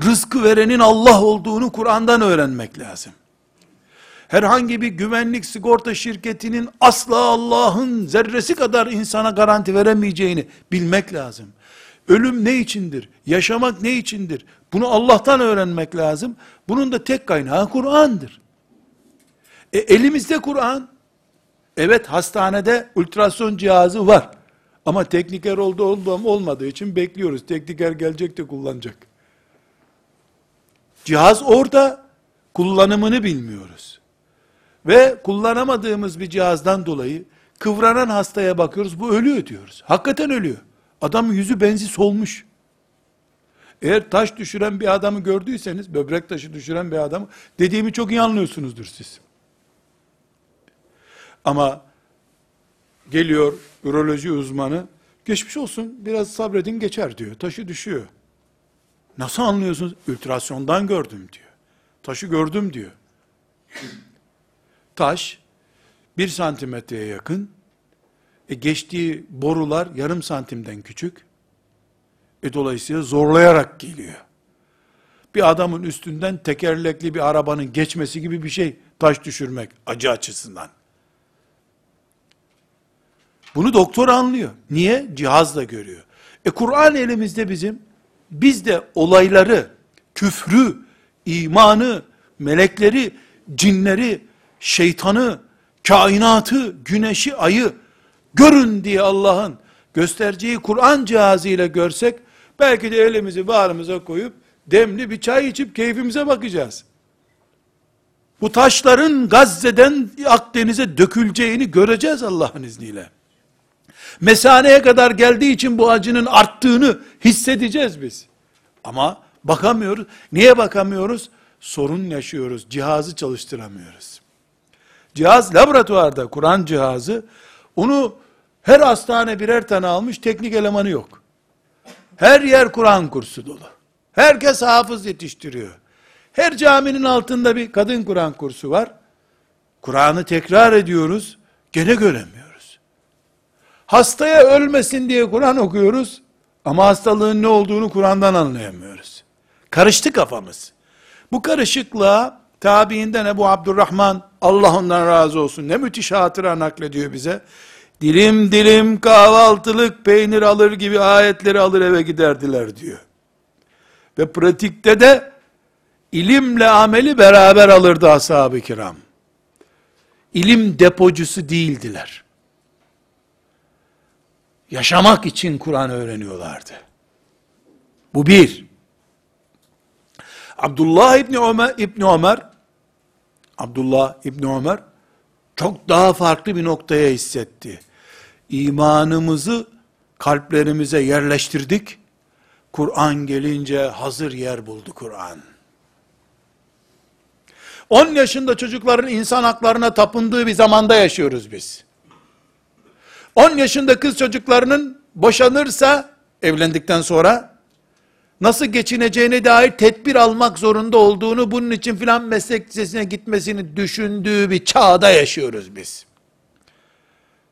Rızkı verenin Allah olduğunu Kur'an'dan öğrenmek lazım herhangi bir güvenlik sigorta şirketinin asla Allah'ın zerresi kadar insana garanti veremeyeceğini bilmek lazım. Ölüm ne içindir? Yaşamak ne içindir? Bunu Allah'tan öğrenmek lazım. Bunun da tek kaynağı Kur'an'dır. E, elimizde Kur'an. Evet hastanede ultrason cihazı var. Ama tekniker oldu olmadığı için bekliyoruz. Tekniker gelecek de kullanacak. Cihaz orada, kullanımını bilmiyoruz. Ve kullanamadığımız bir cihazdan dolayı kıvranan hastaya bakıyoruz, bu ölüyor diyoruz. Hakikaten ölüyor. Adamın yüzü benzi solmuş. Eğer taş düşüren bir adamı gördüyseniz, böbrek taşı düşüren bir adamı, dediğimi çok iyi anlıyorsunuzdur siz. Ama geliyor üroloji uzmanı, geçmiş olsun biraz sabredin geçer diyor. Taşı düşüyor. Nasıl anlıyorsunuz? Ultrasyondan gördüm diyor. Taşı gördüm diyor. Taş bir santimetreye yakın. E geçtiği borular yarım santimden küçük. E dolayısıyla zorlayarak geliyor. Bir adamın üstünden tekerlekli bir arabanın geçmesi gibi bir şey taş düşürmek acı açısından. Bunu doktor anlıyor. Niye? Cihazla görüyor. E Kur'an elimizde bizim. Biz de olayları, küfrü, imanı, melekleri, cinleri, şeytanı, kainatı, güneşi, ayı görün diye Allah'ın göstereceği Kur'an cihazıyla görsek, belki de elimizi bağrımıza koyup, demli bir çay içip keyfimize bakacağız. Bu taşların Gazze'den Akdeniz'e döküleceğini göreceğiz Allah'ın izniyle. Mesaneye kadar geldiği için bu acının arttığını hissedeceğiz biz. Ama bakamıyoruz. Niye bakamıyoruz? Sorun yaşıyoruz. Cihazı çalıştıramıyoruz. Cihaz laboratuvarda, Kur'an cihazı. Onu her hastane birer tane almış, teknik elemanı yok. Her yer Kur'an kursu dolu. Herkes hafız yetiştiriyor. Her caminin altında bir kadın Kur'an kursu var. Kur'an'ı tekrar ediyoruz, gene göremiyoruz. Hastaya ölmesin diye Kur'an okuyoruz, ama hastalığın ne olduğunu Kur'an'dan anlayamıyoruz. Karıştı kafamız. Bu karışıklığa tabiinden Ebu Abdurrahman Allah ondan razı olsun ne müthiş hatıra naklediyor bize. Dilim dilim kahvaltılık peynir alır gibi ayetleri alır eve giderdiler diyor. Ve pratikte de ilimle ameli beraber alırdı ashab-ı kiram. İlim depocusu değildiler. Yaşamak için Kur'an öğreniyorlardı. Bu bir. Abdullah İbni Ömer, İbni Ömer, Abdullah İbni Ömer, çok daha farklı bir noktaya hissetti. İmanımızı kalplerimize yerleştirdik. Kur'an gelince hazır yer buldu Kur'an. 10 yaşında çocukların insan haklarına tapındığı bir zamanda yaşıyoruz biz. 10 yaşında kız çocuklarının boşanırsa evlendikten sonra nasıl geçineceğine dair tedbir almak zorunda olduğunu bunun için filan meslek lisesine gitmesini düşündüğü bir çağda yaşıyoruz biz.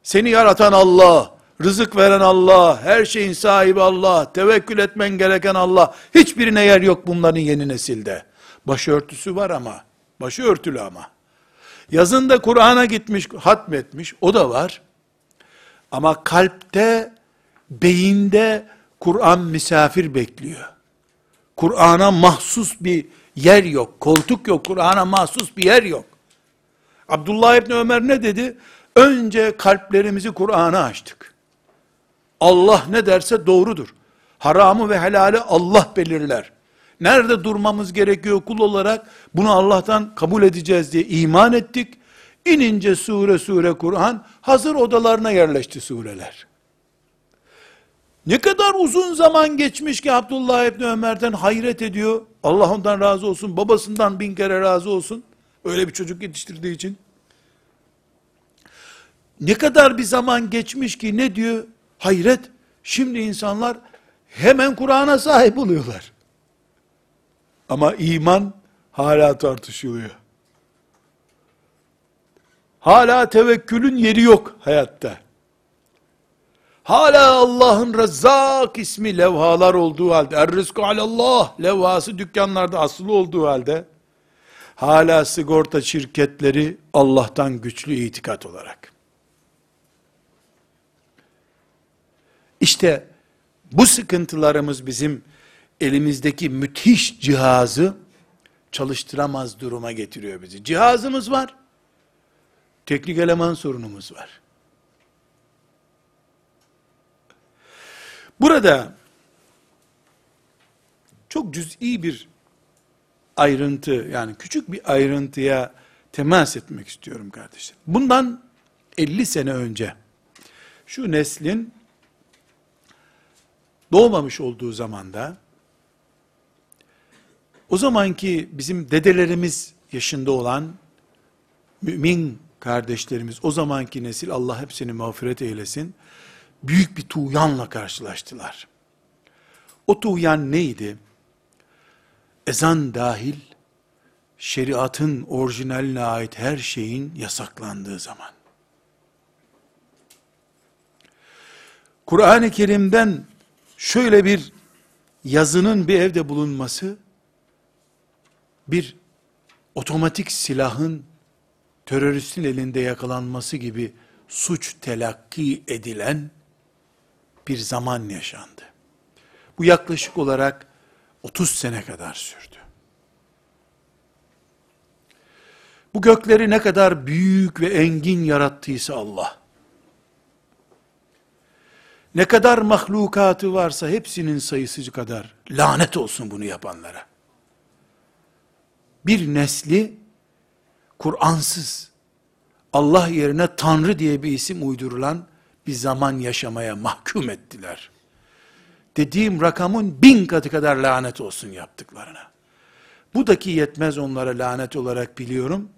Seni yaratan Allah, rızık veren Allah, her şeyin sahibi Allah, tevekkül etmen gereken Allah, hiçbirine yer yok bunların yeni nesilde. Başörtüsü var ama, başı örtülü ama. Yazında Kur'an'a gitmiş, hatmetmiş, o da var. Ama kalpte, beyinde Kur'an misafir bekliyor. Kur'an'a mahsus bir yer yok. Koltuk yok. Kur'an'a mahsus bir yer yok. Abdullah İbni Ömer ne dedi? Önce kalplerimizi Kur'an'a açtık. Allah ne derse doğrudur. Haramı ve helali Allah belirler. Nerede durmamız gerekiyor kul olarak? Bunu Allah'tan kabul edeceğiz diye iman ettik. İnince sure sure Kur'an hazır odalarına yerleşti sureler. Ne kadar uzun zaman geçmiş ki Abdullah İbni Ömer'den hayret ediyor. Allah ondan razı olsun. Babasından bin kere razı olsun. Öyle bir çocuk yetiştirdiği için. Ne kadar bir zaman geçmiş ki ne diyor? Hayret. Şimdi insanlar hemen Kur'an'a sahip oluyorlar. Ama iman hala tartışılıyor. Hala tevekkülün yeri yok hayatta. Hala Allah'ın Rezzak ismi levhalar olduğu halde, Er-Rizku alallah levhası dükkanlarda asılı olduğu halde, hala sigorta şirketleri Allah'tan güçlü itikat olarak. İşte Bu sıkıntılarımız bizim elimizdeki müthiş cihazı çalıştıramaz duruma getiriyor bizi. Cihazımız var. Teknik eleman sorunumuz var. Burada çok cüz'i bir ayrıntı yani küçük bir ayrıntıya temas etmek istiyorum kardeşler. Bundan 50 sene önce şu neslin doğmamış olduğu zamanda o zamanki bizim dedelerimiz yaşında olan mümin kardeşlerimiz, o zamanki nesil Allah hepsini mağfiret eylesin, büyük bir tuğyanla karşılaştılar. O tuğyan neydi? Ezan dahil, şeriatın orijinaline ait her şeyin yasaklandığı zaman. Kur'an-ı Kerim'den şöyle bir yazının bir evde bulunması, bir otomatik silahın teröristin elinde yakalanması gibi suç telakki edilen bir zaman yaşandı. Bu yaklaşık olarak 30 sene kadar sürdü. Bu gökleri ne kadar büyük ve engin yarattıysa Allah, ne kadar mahlukatı varsa hepsinin sayısı kadar lanet olsun bunu yapanlara. Bir nesli Kur'ansız, Allah yerine Tanrı diye bir isim uydurulan bir zaman yaşamaya mahkum ettiler. Dediğim rakamın bin katı kadar lanet olsun yaptıklarına. Bu daki yetmez onlara lanet olarak biliyorum.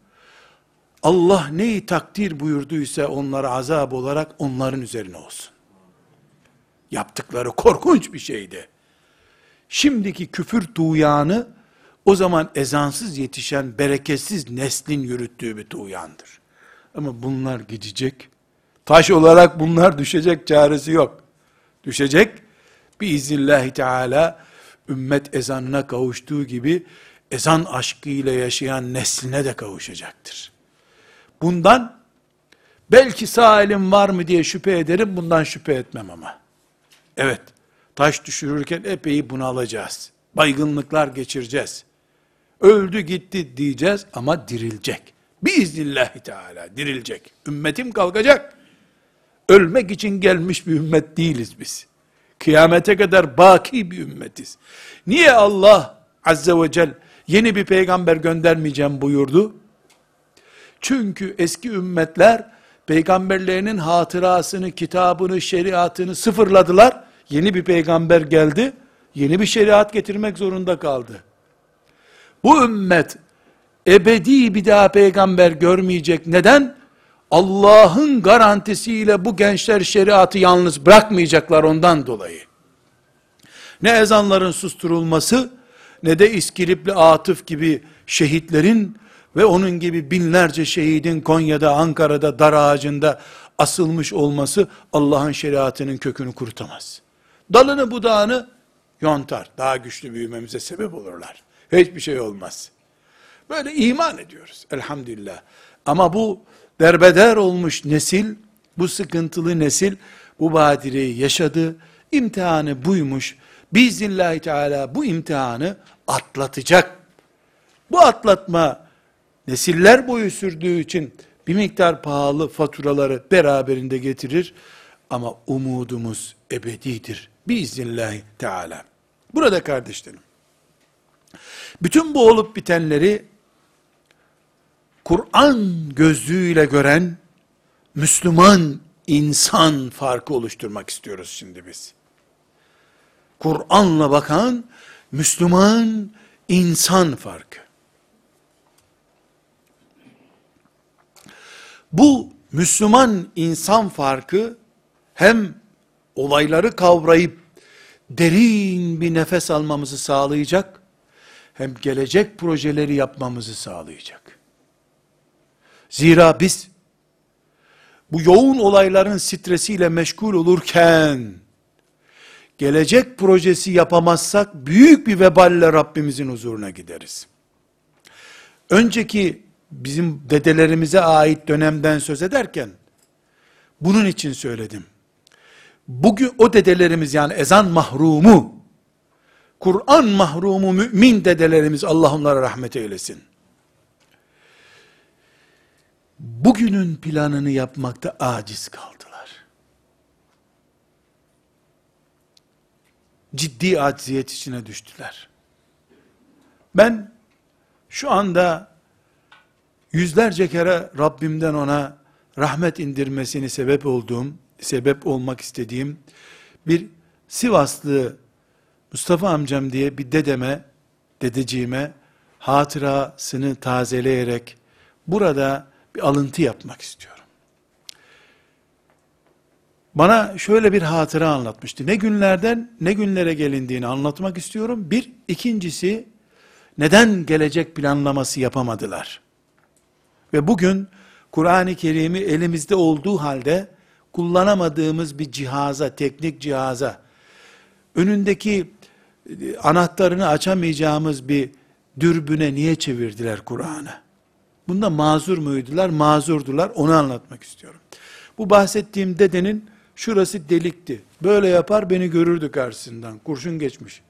Allah neyi takdir buyurduysa onlara azap olarak onların üzerine olsun. Yaptıkları korkunç bir şeydi. Şimdiki küfür tuğyanı o zaman ezansız yetişen bereketsiz neslin yürüttüğü bir tuğyandır. Ama bunlar gidecek. Taş olarak bunlar düşecek çaresi yok. Düşecek. Biiznillahü teala ümmet ezanına kavuştuğu gibi ezan aşkıyla yaşayan nesline de kavuşacaktır. Bundan belki sağ elim var mı diye şüphe ederim, bundan şüphe etmem ama. Evet, taş düşürürken epey bunu alacağız. Baygınlıklar geçireceğiz. Öldü gitti diyeceğiz ama dirilecek. Biiznillahü teala dirilecek. Ümmetim kalkacak. Ölmek için gelmiş bir ümmet değiliz biz. Kıyamete kadar baki bir ümmetiz. Niye Allah azze ve cel yeni bir peygamber göndermeyeceğim buyurdu? Çünkü eski ümmetler peygamberlerinin hatırasını, kitabını, şeriatını sıfırladılar. Yeni bir peygamber geldi. Yeni bir şeriat getirmek zorunda kaldı. Bu ümmet ebedi bir daha peygamber görmeyecek. Neden? Allah'ın garantisiyle bu gençler şeriatı yalnız bırakmayacaklar ondan dolayı. Ne ezanların susturulması, ne de İskilipli Atıf gibi şehitlerin ve onun gibi binlerce şehidin Konya'da, Ankara'da, dar ağacında asılmış olması Allah'ın şeriatının kökünü kurutamaz. Dalını budağını yontar. Daha güçlü büyümemize sebep olurlar. Hiçbir şey olmaz. Böyle iman ediyoruz elhamdülillah. Ama bu derbeder olmuş nesil, bu sıkıntılı nesil bu badireyi yaşadı. İmtihanı buymuş. Biiznillahü Teala bu imtihanı atlatacak. Bu atlatma nesiller boyu sürdüğü için bir miktar pahalı faturaları beraberinde getirir. Ama umudumuz ebedidir. Biiznillahü Teala. Burada kardeşlerim, bütün bu olup bitenleri Kur'an gözlüğüyle gören Müslüman insan farkı oluşturmak istiyoruz şimdi biz. Kur'an'la bakan Müslüman insan farkı. Bu Müslüman insan farkı hem olayları kavrayıp derin bir nefes almamızı sağlayacak, hem gelecek projeleri yapmamızı sağlayacak. Zira biz bu yoğun olayların stresiyle meşgul olurken gelecek projesi yapamazsak büyük bir veballe Rabbimizin huzuruna gideriz. Önceki bizim dedelerimize ait dönemden söz ederken bunun için söyledim. bugün o dedelerimiz yani ezan mahrumu, Kur'an mahrumu mümin dedelerimiz Allah onlara rahmet eylesin. Bugünün planını yapmakta aciz kaldılar. Ciddi acziyet içine düştüler. Ben şu anda yüzlerce kere Rabbimden ona rahmet indirmesini sebep olduğum, sebep olmak istediğim bir Sivaslı Mustafa amcam diye bir dedeme, dedeciğime hatırasını tazeleyerek burada bir alıntı yapmak istiyorum. Bana şöyle bir hatıra anlatmıştı. Ne günlerden ne günlere gelindiğini anlatmak istiyorum. Bir, ikincisi neden gelecek planlaması yapamadılar? Ve bugün Kur'an-ı Kerim'i elimizde olduğu halde kullanamadığımız bir cihaza, teknik cihaza, önündeki anahtarını açamayacağımız bir dürbüne niye çevirdiler Kur'an'ı? Bunda mazur muydular? Mazurdular. Onu anlatmak istiyorum. Bu bahsettiğim dedenin şurası delikti. Böyle yapar beni görürdü karşısından. Kurşun geçmiş.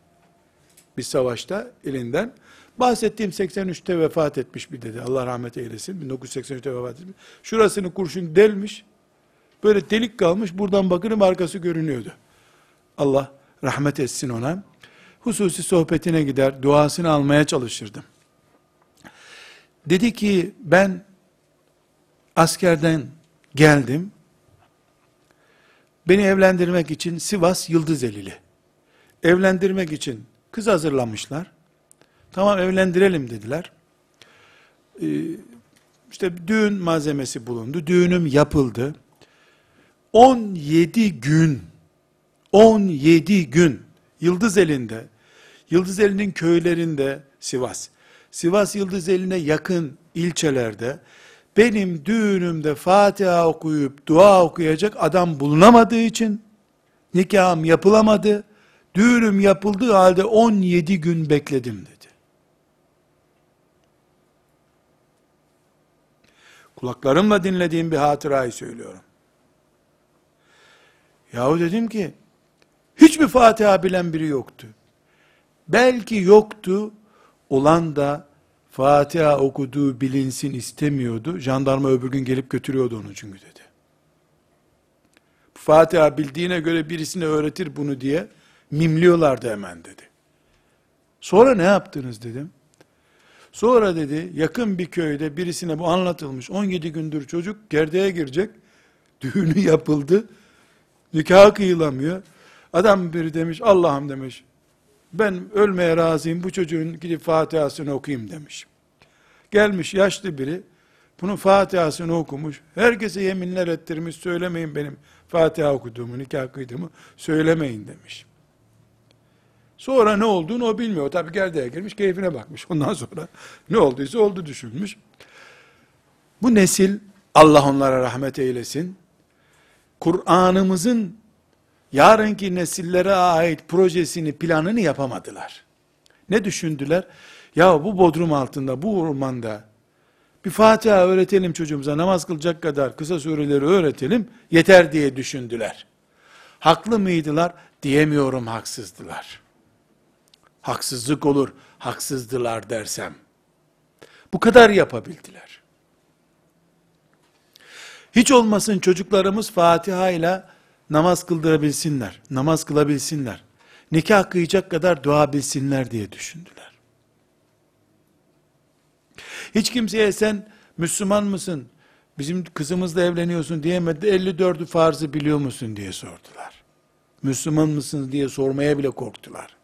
Bir savaşta elinden. Bahsettiğim 83'te vefat etmiş bir dede. Allah rahmet eylesin. 1983'te vefat etmiş. Şurasını kurşun delmiş. Böyle delik kalmış. Buradan bakırım arkası görünüyordu. Allah rahmet etsin ona. Hususi sohbetine gider, duasını almaya çalışırdım. Dedi ki ben askerden geldim. Beni evlendirmek için Sivas Yıldızelili. Evlendirmek için kız hazırlamışlar. Tamam evlendirelim dediler. Ee, işte düğün malzemesi bulundu. Düğünüm yapıldı. 17 gün 17 gün Yıldız elinde, Yıldız elinin köylerinde Sivas, Sivas Yıldız eline yakın ilçelerde benim düğünümde Fatiha okuyup dua okuyacak adam bulunamadığı için nikahım yapılamadı. Düğünüm yapıldığı halde 17 gün bekledim dedi. Kulaklarımla dinlediğim bir hatırayı söylüyorum. Yahu dedim ki Hiçbir Fatiha bilen biri yoktu. Belki yoktu, olan da Fatiha okuduğu bilinsin istemiyordu. Jandarma öbür gün gelip götürüyordu onu çünkü dedi. Fatiha bildiğine göre birisine öğretir bunu diye mimliyorlardı hemen dedi. Sonra ne yaptınız dedim. Sonra dedi yakın bir köyde birisine bu anlatılmış. 17 gündür çocuk gerdeğe girecek. Düğünü yapıldı. Nikah kıyılamıyor. Adam biri demiş, Allah'ım demiş, ben ölmeye razıyım, bu çocuğun gidip Fatiha'sını okuyayım demiş. Gelmiş yaşlı biri, bunun Fatiha'sını okumuş, herkese yeminler ettirmiş, söylemeyin benim Fatiha okuduğumu, nikah kıydığımı, söylemeyin demiş. Sonra ne olduğunu o bilmiyor. Tabi gerdeğe girmiş, keyfine bakmış. Ondan sonra ne olduysa oldu düşünmüş. Bu nesil, Allah onlara rahmet eylesin, Kur'an'ımızın yarınki nesillere ait projesini, planını yapamadılar. Ne düşündüler? Ya bu bodrum altında, bu ormanda bir Fatiha öğretelim çocuğumuza, namaz kılacak kadar kısa sureleri öğretelim, yeter diye düşündüler. Haklı mıydılar? Diyemiyorum haksızdılar. Haksızlık olur, haksızdılar dersem. Bu kadar yapabildiler. Hiç olmasın çocuklarımız Fatiha ile namaz kıldırabilsinler, namaz kılabilsinler, nikah kıyacak kadar dua bilsinler diye düşündüler. Hiç kimseye sen Müslüman mısın, bizim kızımızla evleniyorsun diyemedi, 54'ü farzı biliyor musun diye sordular. Müslüman mısınız diye sormaya bile korktular.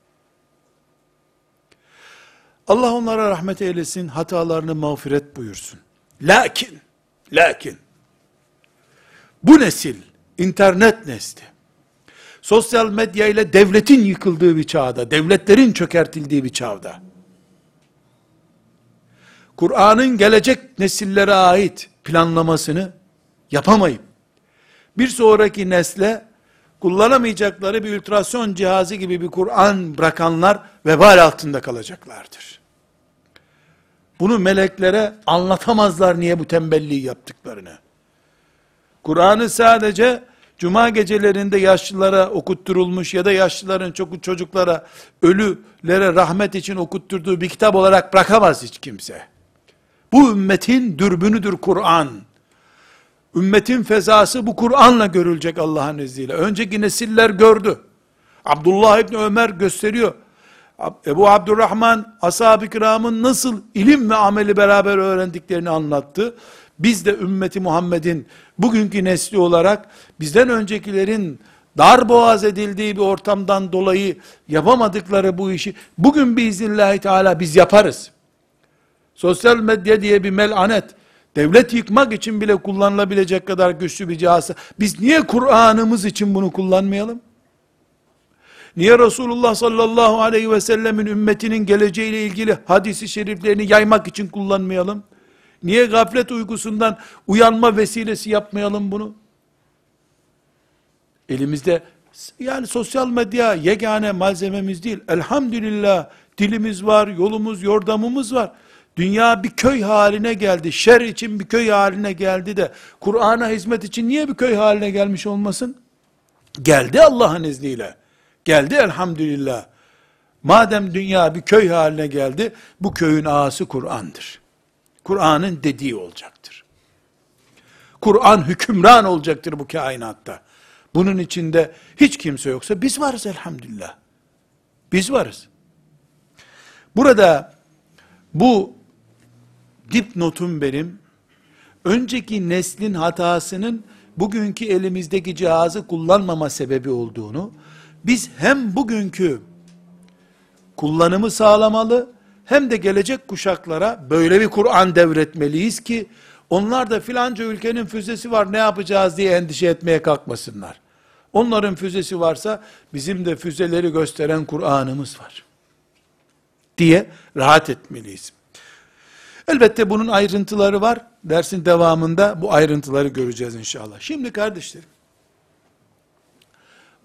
Allah onlara rahmet eylesin, hatalarını mağfiret buyursun. Lakin, lakin, bu nesil, internet nesli, sosyal medya ile devletin yıkıldığı bir çağda, devletlerin çökertildiği bir çağda, Kur'an'ın gelecek nesillere ait planlamasını yapamayıp, bir sonraki nesle kullanamayacakları bir ultrason cihazı gibi bir Kur'an bırakanlar vebal altında kalacaklardır. Bunu meleklere anlatamazlar niye bu tembelliği yaptıklarını. Kur'an'ı sadece Cuma gecelerinde yaşlılara okutturulmuş ya da yaşlıların çok çocuklara, ölülere rahmet için okutturduğu bir kitap olarak bırakamaz hiç kimse. Bu ümmetin dürbünüdür Kur'an. Ümmetin fezası bu Kur'an'la görülecek Allah'ın izniyle. Önceki nesiller gördü. Abdullah İbni Ömer gösteriyor. Ebu Abdurrahman ashab-ı kiramın nasıl ilim ve ameli beraber öğrendiklerini anlattı. Biz de ümmeti Muhammed'in bugünkü nesli olarak bizden öncekilerin dar boğaz edildiği bir ortamdan dolayı yapamadıkları bu işi bugün biiznillahü teala biz yaparız. Sosyal medya diye bir melanet, devlet yıkmak için bile kullanılabilecek kadar güçlü bir cihazı. Biz niye Kur'an'ımız için bunu kullanmayalım? Niye Resulullah sallallahu aleyhi ve sellemin ümmetinin geleceğiyle ilgili hadisi şeriflerini yaymak için kullanmayalım? Niye gaflet uykusundan uyanma vesilesi yapmayalım bunu? Elimizde yani sosyal medya yegane malzememiz değil. Elhamdülillah dilimiz var, yolumuz, yordamımız var. Dünya bir köy haline geldi. Şer için bir köy haline geldi de Kur'an'a hizmet için niye bir köy haline gelmiş olmasın? Geldi Allah'ın izniyle. Geldi elhamdülillah. Madem dünya bir köy haline geldi, bu köyün ağası Kur'an'dır. Kur'an'ın dediği olacaktır. Kur'an hükümran olacaktır bu kainatta. Bunun içinde hiç kimse yoksa biz varız elhamdülillah. Biz varız. Burada bu dipnotum benim, önceki neslin hatasının bugünkü elimizdeki cihazı kullanmama sebebi olduğunu, biz hem bugünkü kullanımı sağlamalı, hem de gelecek kuşaklara böyle bir Kur'an devretmeliyiz ki, onlar da filanca ülkenin füzesi var ne yapacağız diye endişe etmeye kalkmasınlar. Onların füzesi varsa bizim de füzeleri gösteren Kur'an'ımız var. Diye rahat etmeliyiz. Elbette bunun ayrıntıları var. Dersin devamında bu ayrıntıları göreceğiz inşallah. Şimdi kardeşlerim,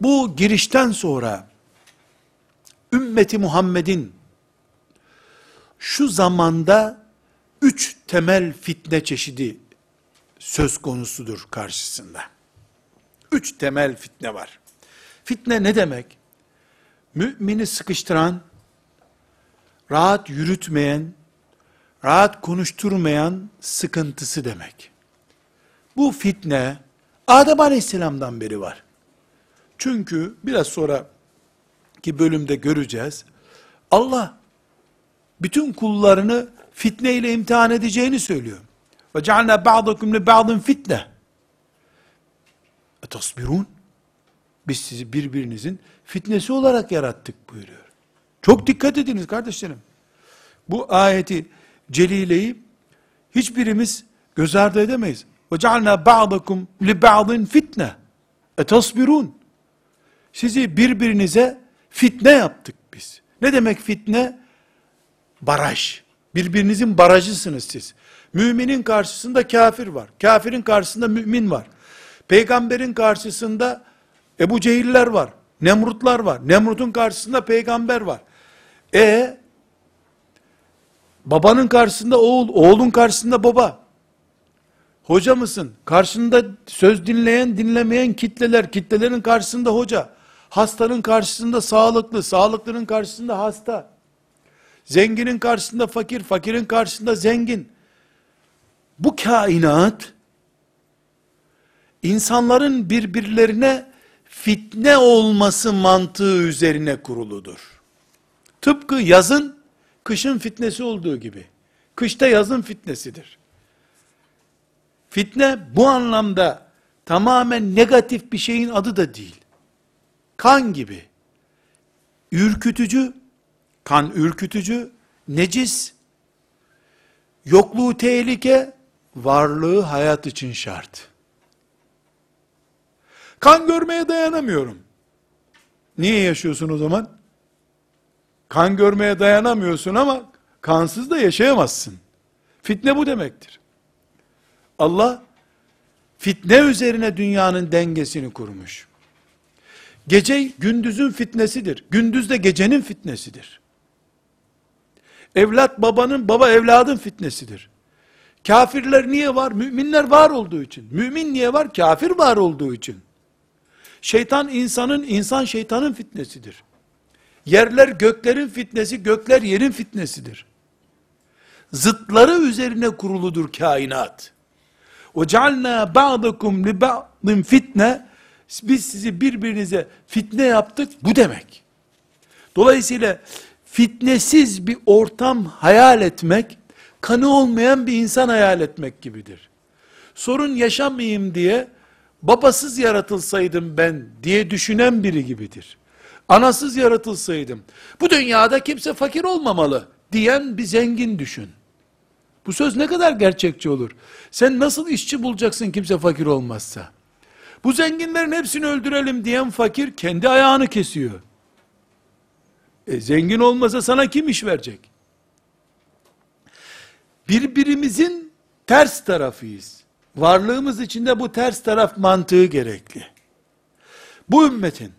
bu girişten sonra ümmeti Muhammed'in şu zamanda üç temel fitne çeşidi söz konusudur karşısında. Üç temel fitne var. Fitne ne demek? Mümini sıkıştıran, rahat yürütmeyen, rahat konuşturmayan sıkıntısı demek. Bu fitne Adem Aleyhisselam'dan beri var. Çünkü biraz sonra ki bölümde göreceğiz. Allah bütün kullarını fitne ile imtihan edeceğini söylüyor. Ve cealna ba'dakum li ba'din fitne. Etasbirun. Biz sizi birbirinizin fitnesi olarak yarattık buyuruyor. Çok dikkat ediniz kardeşlerim. Bu ayeti celileyi hiçbirimiz göz ardı edemeyiz. Ve cealna ba'dakum li ba'din fitne. Etasbirun. Sizi birbirinize fitne yaptık biz. Ne demek fitne? Baraj. Birbirinizin barajısınız siz. Müminin karşısında kafir var. Kafirin karşısında mümin var. Peygamberin karşısında Ebu Cehiller var. Nemrutlar var. Nemrut'un karşısında peygamber var. E babanın karşısında oğul, oğlun karşısında baba. Hoca mısın? Karşında söz dinleyen, dinlemeyen kitleler, kitlelerin karşısında hoca. Hastanın karşısında sağlıklı, sağlıklının karşısında hasta. Zenginin karşısında fakir, fakirin karşısında zengin. Bu kainat, insanların birbirlerine fitne olması mantığı üzerine kuruludur. Tıpkı yazın, kışın fitnesi olduğu gibi. Kışta yazın fitnesidir. Fitne bu anlamda tamamen negatif bir şeyin adı da değil kan gibi. Ürkütücü, kan ürkütücü, necis, yokluğu tehlike, varlığı hayat için şart. Kan görmeye dayanamıyorum. Niye yaşıyorsun o zaman? Kan görmeye dayanamıyorsun ama kansız da yaşayamazsın. Fitne bu demektir. Allah fitne üzerine dünyanın dengesini kurmuş. Gece gündüzün fitnesidir. Gündüz de gecenin fitnesidir. Evlat babanın, baba evladın fitnesidir. Kafirler niye var? Müminler var olduğu için. Mümin niye var? Kafir var olduğu için. Şeytan insanın, insan şeytanın fitnesidir. Yerler göklerin fitnesi, gökler yerin fitnesidir. Zıtları üzerine kuruludur kainat. وَجَعَلْنَا بَعْضَكُمْ لِبَعْضٍ fitne Biz sizi birbirinize fitne yaptık. Bu demek. Dolayısıyla fitnesiz bir ortam hayal etmek, kanı olmayan bir insan hayal etmek gibidir. Sorun yaşamayayım diye, babasız yaratılsaydım ben diye düşünen biri gibidir. Anasız yaratılsaydım, bu dünyada kimse fakir olmamalı diyen bir zengin düşün. Bu söz ne kadar gerçekçi olur? Sen nasıl işçi bulacaksın kimse fakir olmazsa? Bu zenginlerin hepsini öldürelim diyen fakir kendi ayağını kesiyor. E, zengin olmasa sana kim iş verecek? Birbirimizin ters tarafıyız. Varlığımız içinde bu ters taraf mantığı gerekli. Bu ümmetin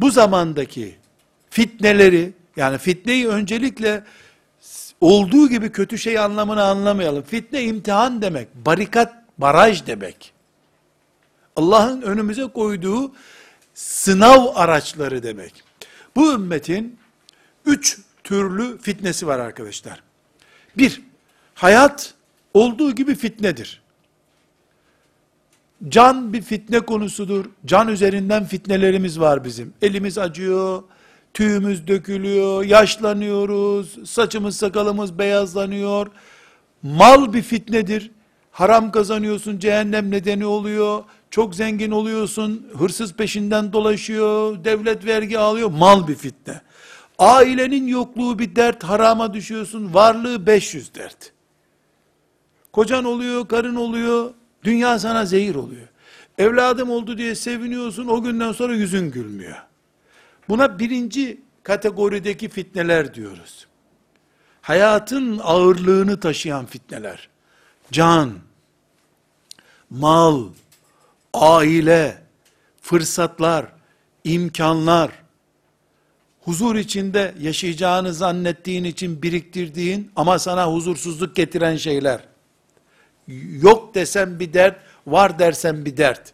bu zamandaki fitneleri yani fitneyi öncelikle olduğu gibi kötü şey anlamını anlamayalım. Fitne imtihan demek, barikat, baraj demek. Allah'ın önümüze koyduğu sınav araçları demek. Bu ümmetin üç türlü fitnesi var arkadaşlar. Bir, hayat olduğu gibi fitnedir. Can bir fitne konusudur. Can üzerinden fitnelerimiz var bizim. Elimiz acıyor, tüyümüz dökülüyor, yaşlanıyoruz, saçımız sakalımız beyazlanıyor. Mal bir fitnedir. Haram kazanıyorsun, cehennem nedeni oluyor. Çok zengin oluyorsun, hırsız peşinden dolaşıyor, devlet vergi alıyor, mal bir fitne. Ailenin yokluğu bir dert, harama düşüyorsun, varlığı 500 dert. Kocan oluyor, karın oluyor, dünya sana zehir oluyor. Evladım oldu diye seviniyorsun, o günden sonra yüzün gülmüyor. Buna birinci kategorideki fitneler diyoruz. Hayatın ağırlığını taşıyan fitneler. Can, mal, aile, fırsatlar, imkanlar, huzur içinde yaşayacağını zannettiğin için biriktirdiğin ama sana huzursuzluk getiren şeyler. Yok desem bir dert, var dersen bir dert.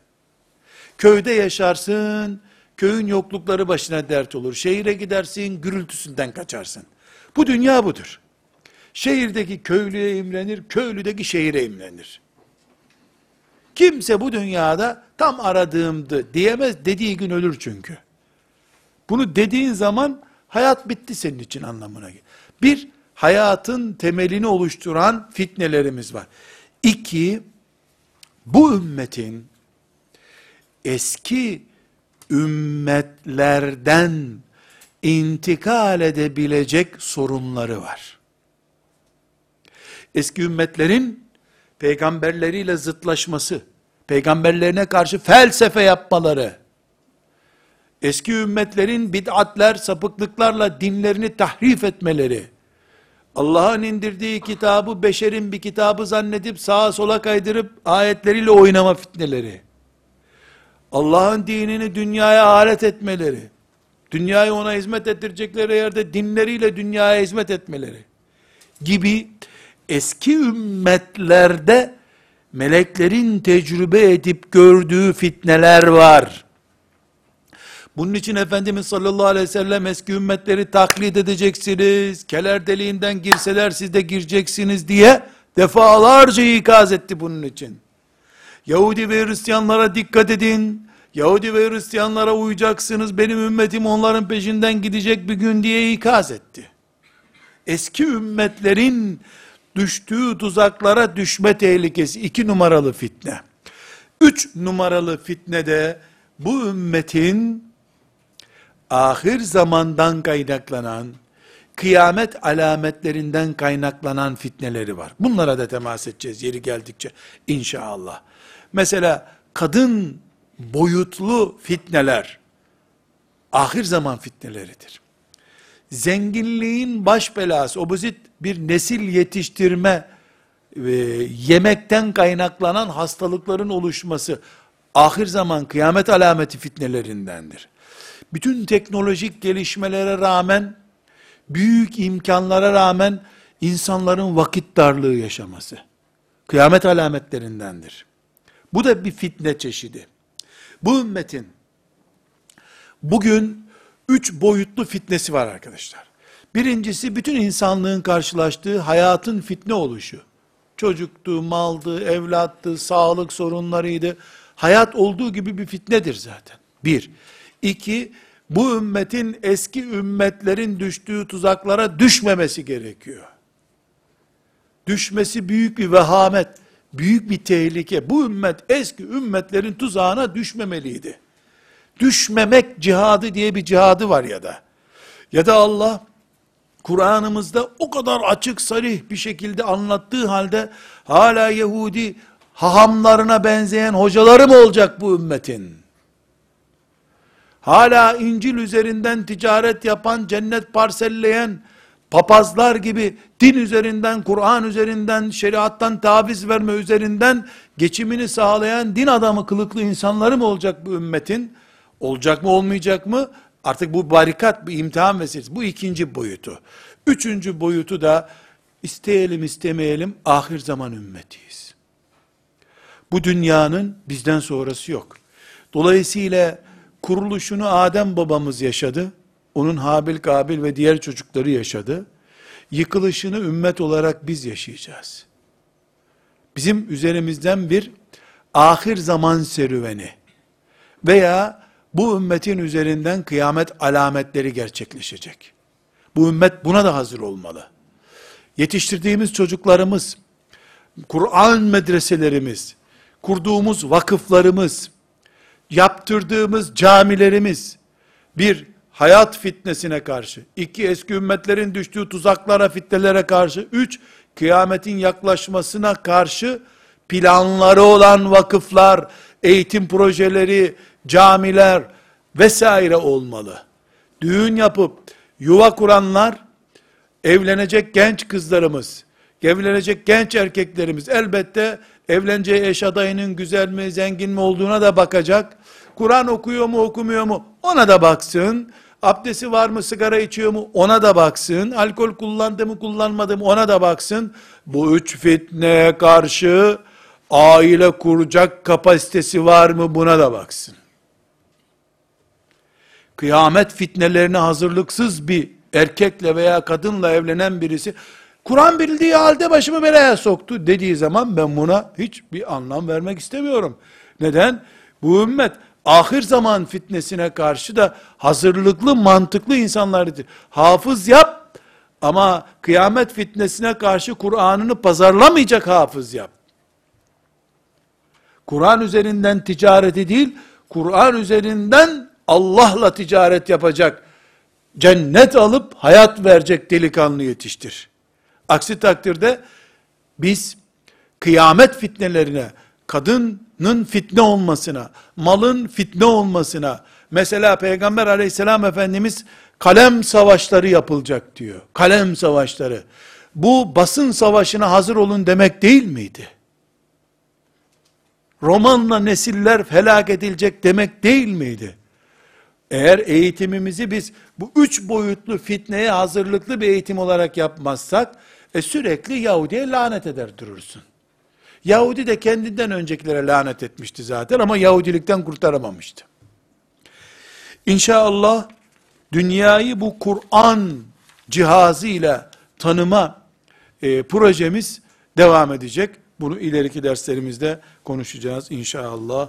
Köyde yaşarsın, köyün yoklukları başına dert olur. Şehire gidersin, gürültüsünden kaçarsın. Bu dünya budur. Şehirdeki köylüye imlenir, köylüdeki şehire imlenir. Kimse bu dünyada tam aradığımdı diyemez, dediği gün ölür çünkü. Bunu dediğin zaman hayat bitti senin için anlamına gelir. Bir, hayatın temelini oluşturan fitnelerimiz var. İki, bu ümmetin eski ümmetlerden intikal edebilecek sorunları var. Eski ümmetlerin peygamberleriyle zıtlaşması, peygamberlerine karşı felsefe yapmaları, eski ümmetlerin bid'atler, sapıklıklarla dinlerini tahrif etmeleri, Allah'ın indirdiği kitabı beşerin bir kitabı zannedip sağa sola kaydırıp ayetleriyle oynama fitneleri, Allah'ın dinini dünyaya alet etmeleri, dünyayı ona hizmet ettirecekleri yerde dinleriyle dünyaya hizmet etmeleri. Gibi eski ümmetlerde meleklerin tecrübe edip gördüğü fitneler var. Bunun için Efendimiz sallallahu aleyhi ve sellem eski ümmetleri taklit edeceksiniz, keler deliğinden girseler siz de gireceksiniz diye defalarca ikaz etti bunun için. Yahudi ve Hristiyanlara dikkat edin, Yahudi ve Hristiyanlara uyacaksınız, benim ümmetim onların peşinden gidecek bir gün diye ikaz etti. Eski ümmetlerin düştüğü tuzaklara düşme tehlikesi iki numaralı fitne. Üç numaralı fitne de bu ümmetin ahir zamandan kaynaklanan, kıyamet alametlerinden kaynaklanan fitneleri var. Bunlara da temas edeceğiz yeri geldikçe inşallah. Mesela kadın boyutlu fitneler, ahir zaman fitneleridir. Zenginliğin baş belası, obezit bir nesil yetiştirme, e, yemekten kaynaklanan hastalıkların oluşması, ahir zaman kıyamet alameti fitnelerindendir. Bütün teknolojik gelişmelere rağmen, büyük imkanlara rağmen, insanların vakit darlığı yaşaması, kıyamet alametlerindendir. Bu da bir fitne çeşidi. Bu ümmetin Bugün üç boyutlu fitnesi var arkadaşlar. Birincisi bütün insanlığın karşılaştığı hayatın fitne oluşu. Çocuktu, maldı, evlattı, sağlık sorunlarıydı. Hayat olduğu gibi bir fitnedir zaten. Bir. İki, bu ümmetin eski ümmetlerin düştüğü tuzaklara düşmemesi gerekiyor. Düşmesi büyük bir vehamet, büyük bir tehlike. Bu ümmet eski ümmetlerin tuzağına düşmemeliydi. Düşmemek cihadı diye bir cihadı var ya da. Ya da Allah Kur'an'ımızda o kadar açık sarih bir şekilde anlattığı halde hala Yahudi hahamlarına benzeyen hocaları mı olacak bu ümmetin? Hala İncil üzerinden ticaret yapan, cennet parselleyen papazlar gibi din üzerinden, Kur'an üzerinden, şeriattan taviz verme üzerinden geçimini sağlayan din adamı kılıklı insanları mı olacak bu ümmetin? Olacak mı olmayacak mı? Artık bu barikat bir imtihan vesilesi. Bu ikinci boyutu. Üçüncü boyutu da isteyelim istemeyelim ahir zaman ümmetiyiz. Bu dünyanın bizden sonrası yok. Dolayısıyla kuruluşunu Adem babamız yaşadı. Onun Habil, Kabil ve diğer çocukları yaşadı. Yıkılışını ümmet olarak biz yaşayacağız. Bizim üzerimizden bir ahir zaman serüveni veya bu ümmetin üzerinden kıyamet alametleri gerçekleşecek. Bu ümmet buna da hazır olmalı. Yetiştirdiğimiz çocuklarımız, Kur'an medreselerimiz, kurduğumuz vakıflarımız, yaptırdığımız camilerimiz, bir, hayat fitnesine karşı, iki, eski ümmetlerin düştüğü tuzaklara, fitnelere karşı, üç, kıyametin yaklaşmasına karşı planları olan vakıflar, eğitim projeleri, camiler vesaire olmalı. Düğün yapıp yuva kuranlar, evlenecek genç kızlarımız, evlenecek genç erkeklerimiz elbette evleneceği eş adayının güzel mi, zengin mi olduğuna da bakacak. Kur'an okuyor mu, okumuyor mu? Ona da baksın. Abdesti var mı, sigara içiyor mu? Ona da baksın. Alkol kullandı mı, kullanmadı mı? Ona da baksın. Bu üç fitneye karşı aile kuracak kapasitesi var mı? Buna da baksın kıyamet fitnelerine hazırlıksız bir erkekle veya kadınla evlenen birisi, Kur'an bildiği halde başımı belaya soktu dediği zaman ben buna hiç bir anlam vermek istemiyorum. Neden? Bu ümmet ahir zaman fitnesine karşı da hazırlıklı, mantıklı insanlardır. Hafız yap ama kıyamet fitnesine karşı Kur'an'ını pazarlamayacak hafız yap. Kur'an üzerinden ticareti değil, Kur'an üzerinden Allah'la ticaret yapacak, cennet alıp hayat verecek delikanlı yetiştir. Aksi takdirde biz kıyamet fitnelerine, kadının fitne olmasına, malın fitne olmasına, mesela Peygamber aleyhisselam Efendimiz kalem savaşları yapılacak diyor. Kalem savaşları. Bu basın savaşına hazır olun demek değil miydi? Romanla nesiller helak edilecek demek değil miydi? Eğer eğitimimizi biz bu üç boyutlu fitneye hazırlıklı bir eğitim olarak yapmazsak, e sürekli Yahudi'ye lanet eder durursun. Yahudi de kendinden öncekilere lanet etmişti zaten ama Yahudilikten kurtaramamıştı. İnşallah dünyayı bu Kur'an cihazıyla tanıma e, projemiz devam edecek. Bunu ileriki derslerimizde konuşacağız inşallah.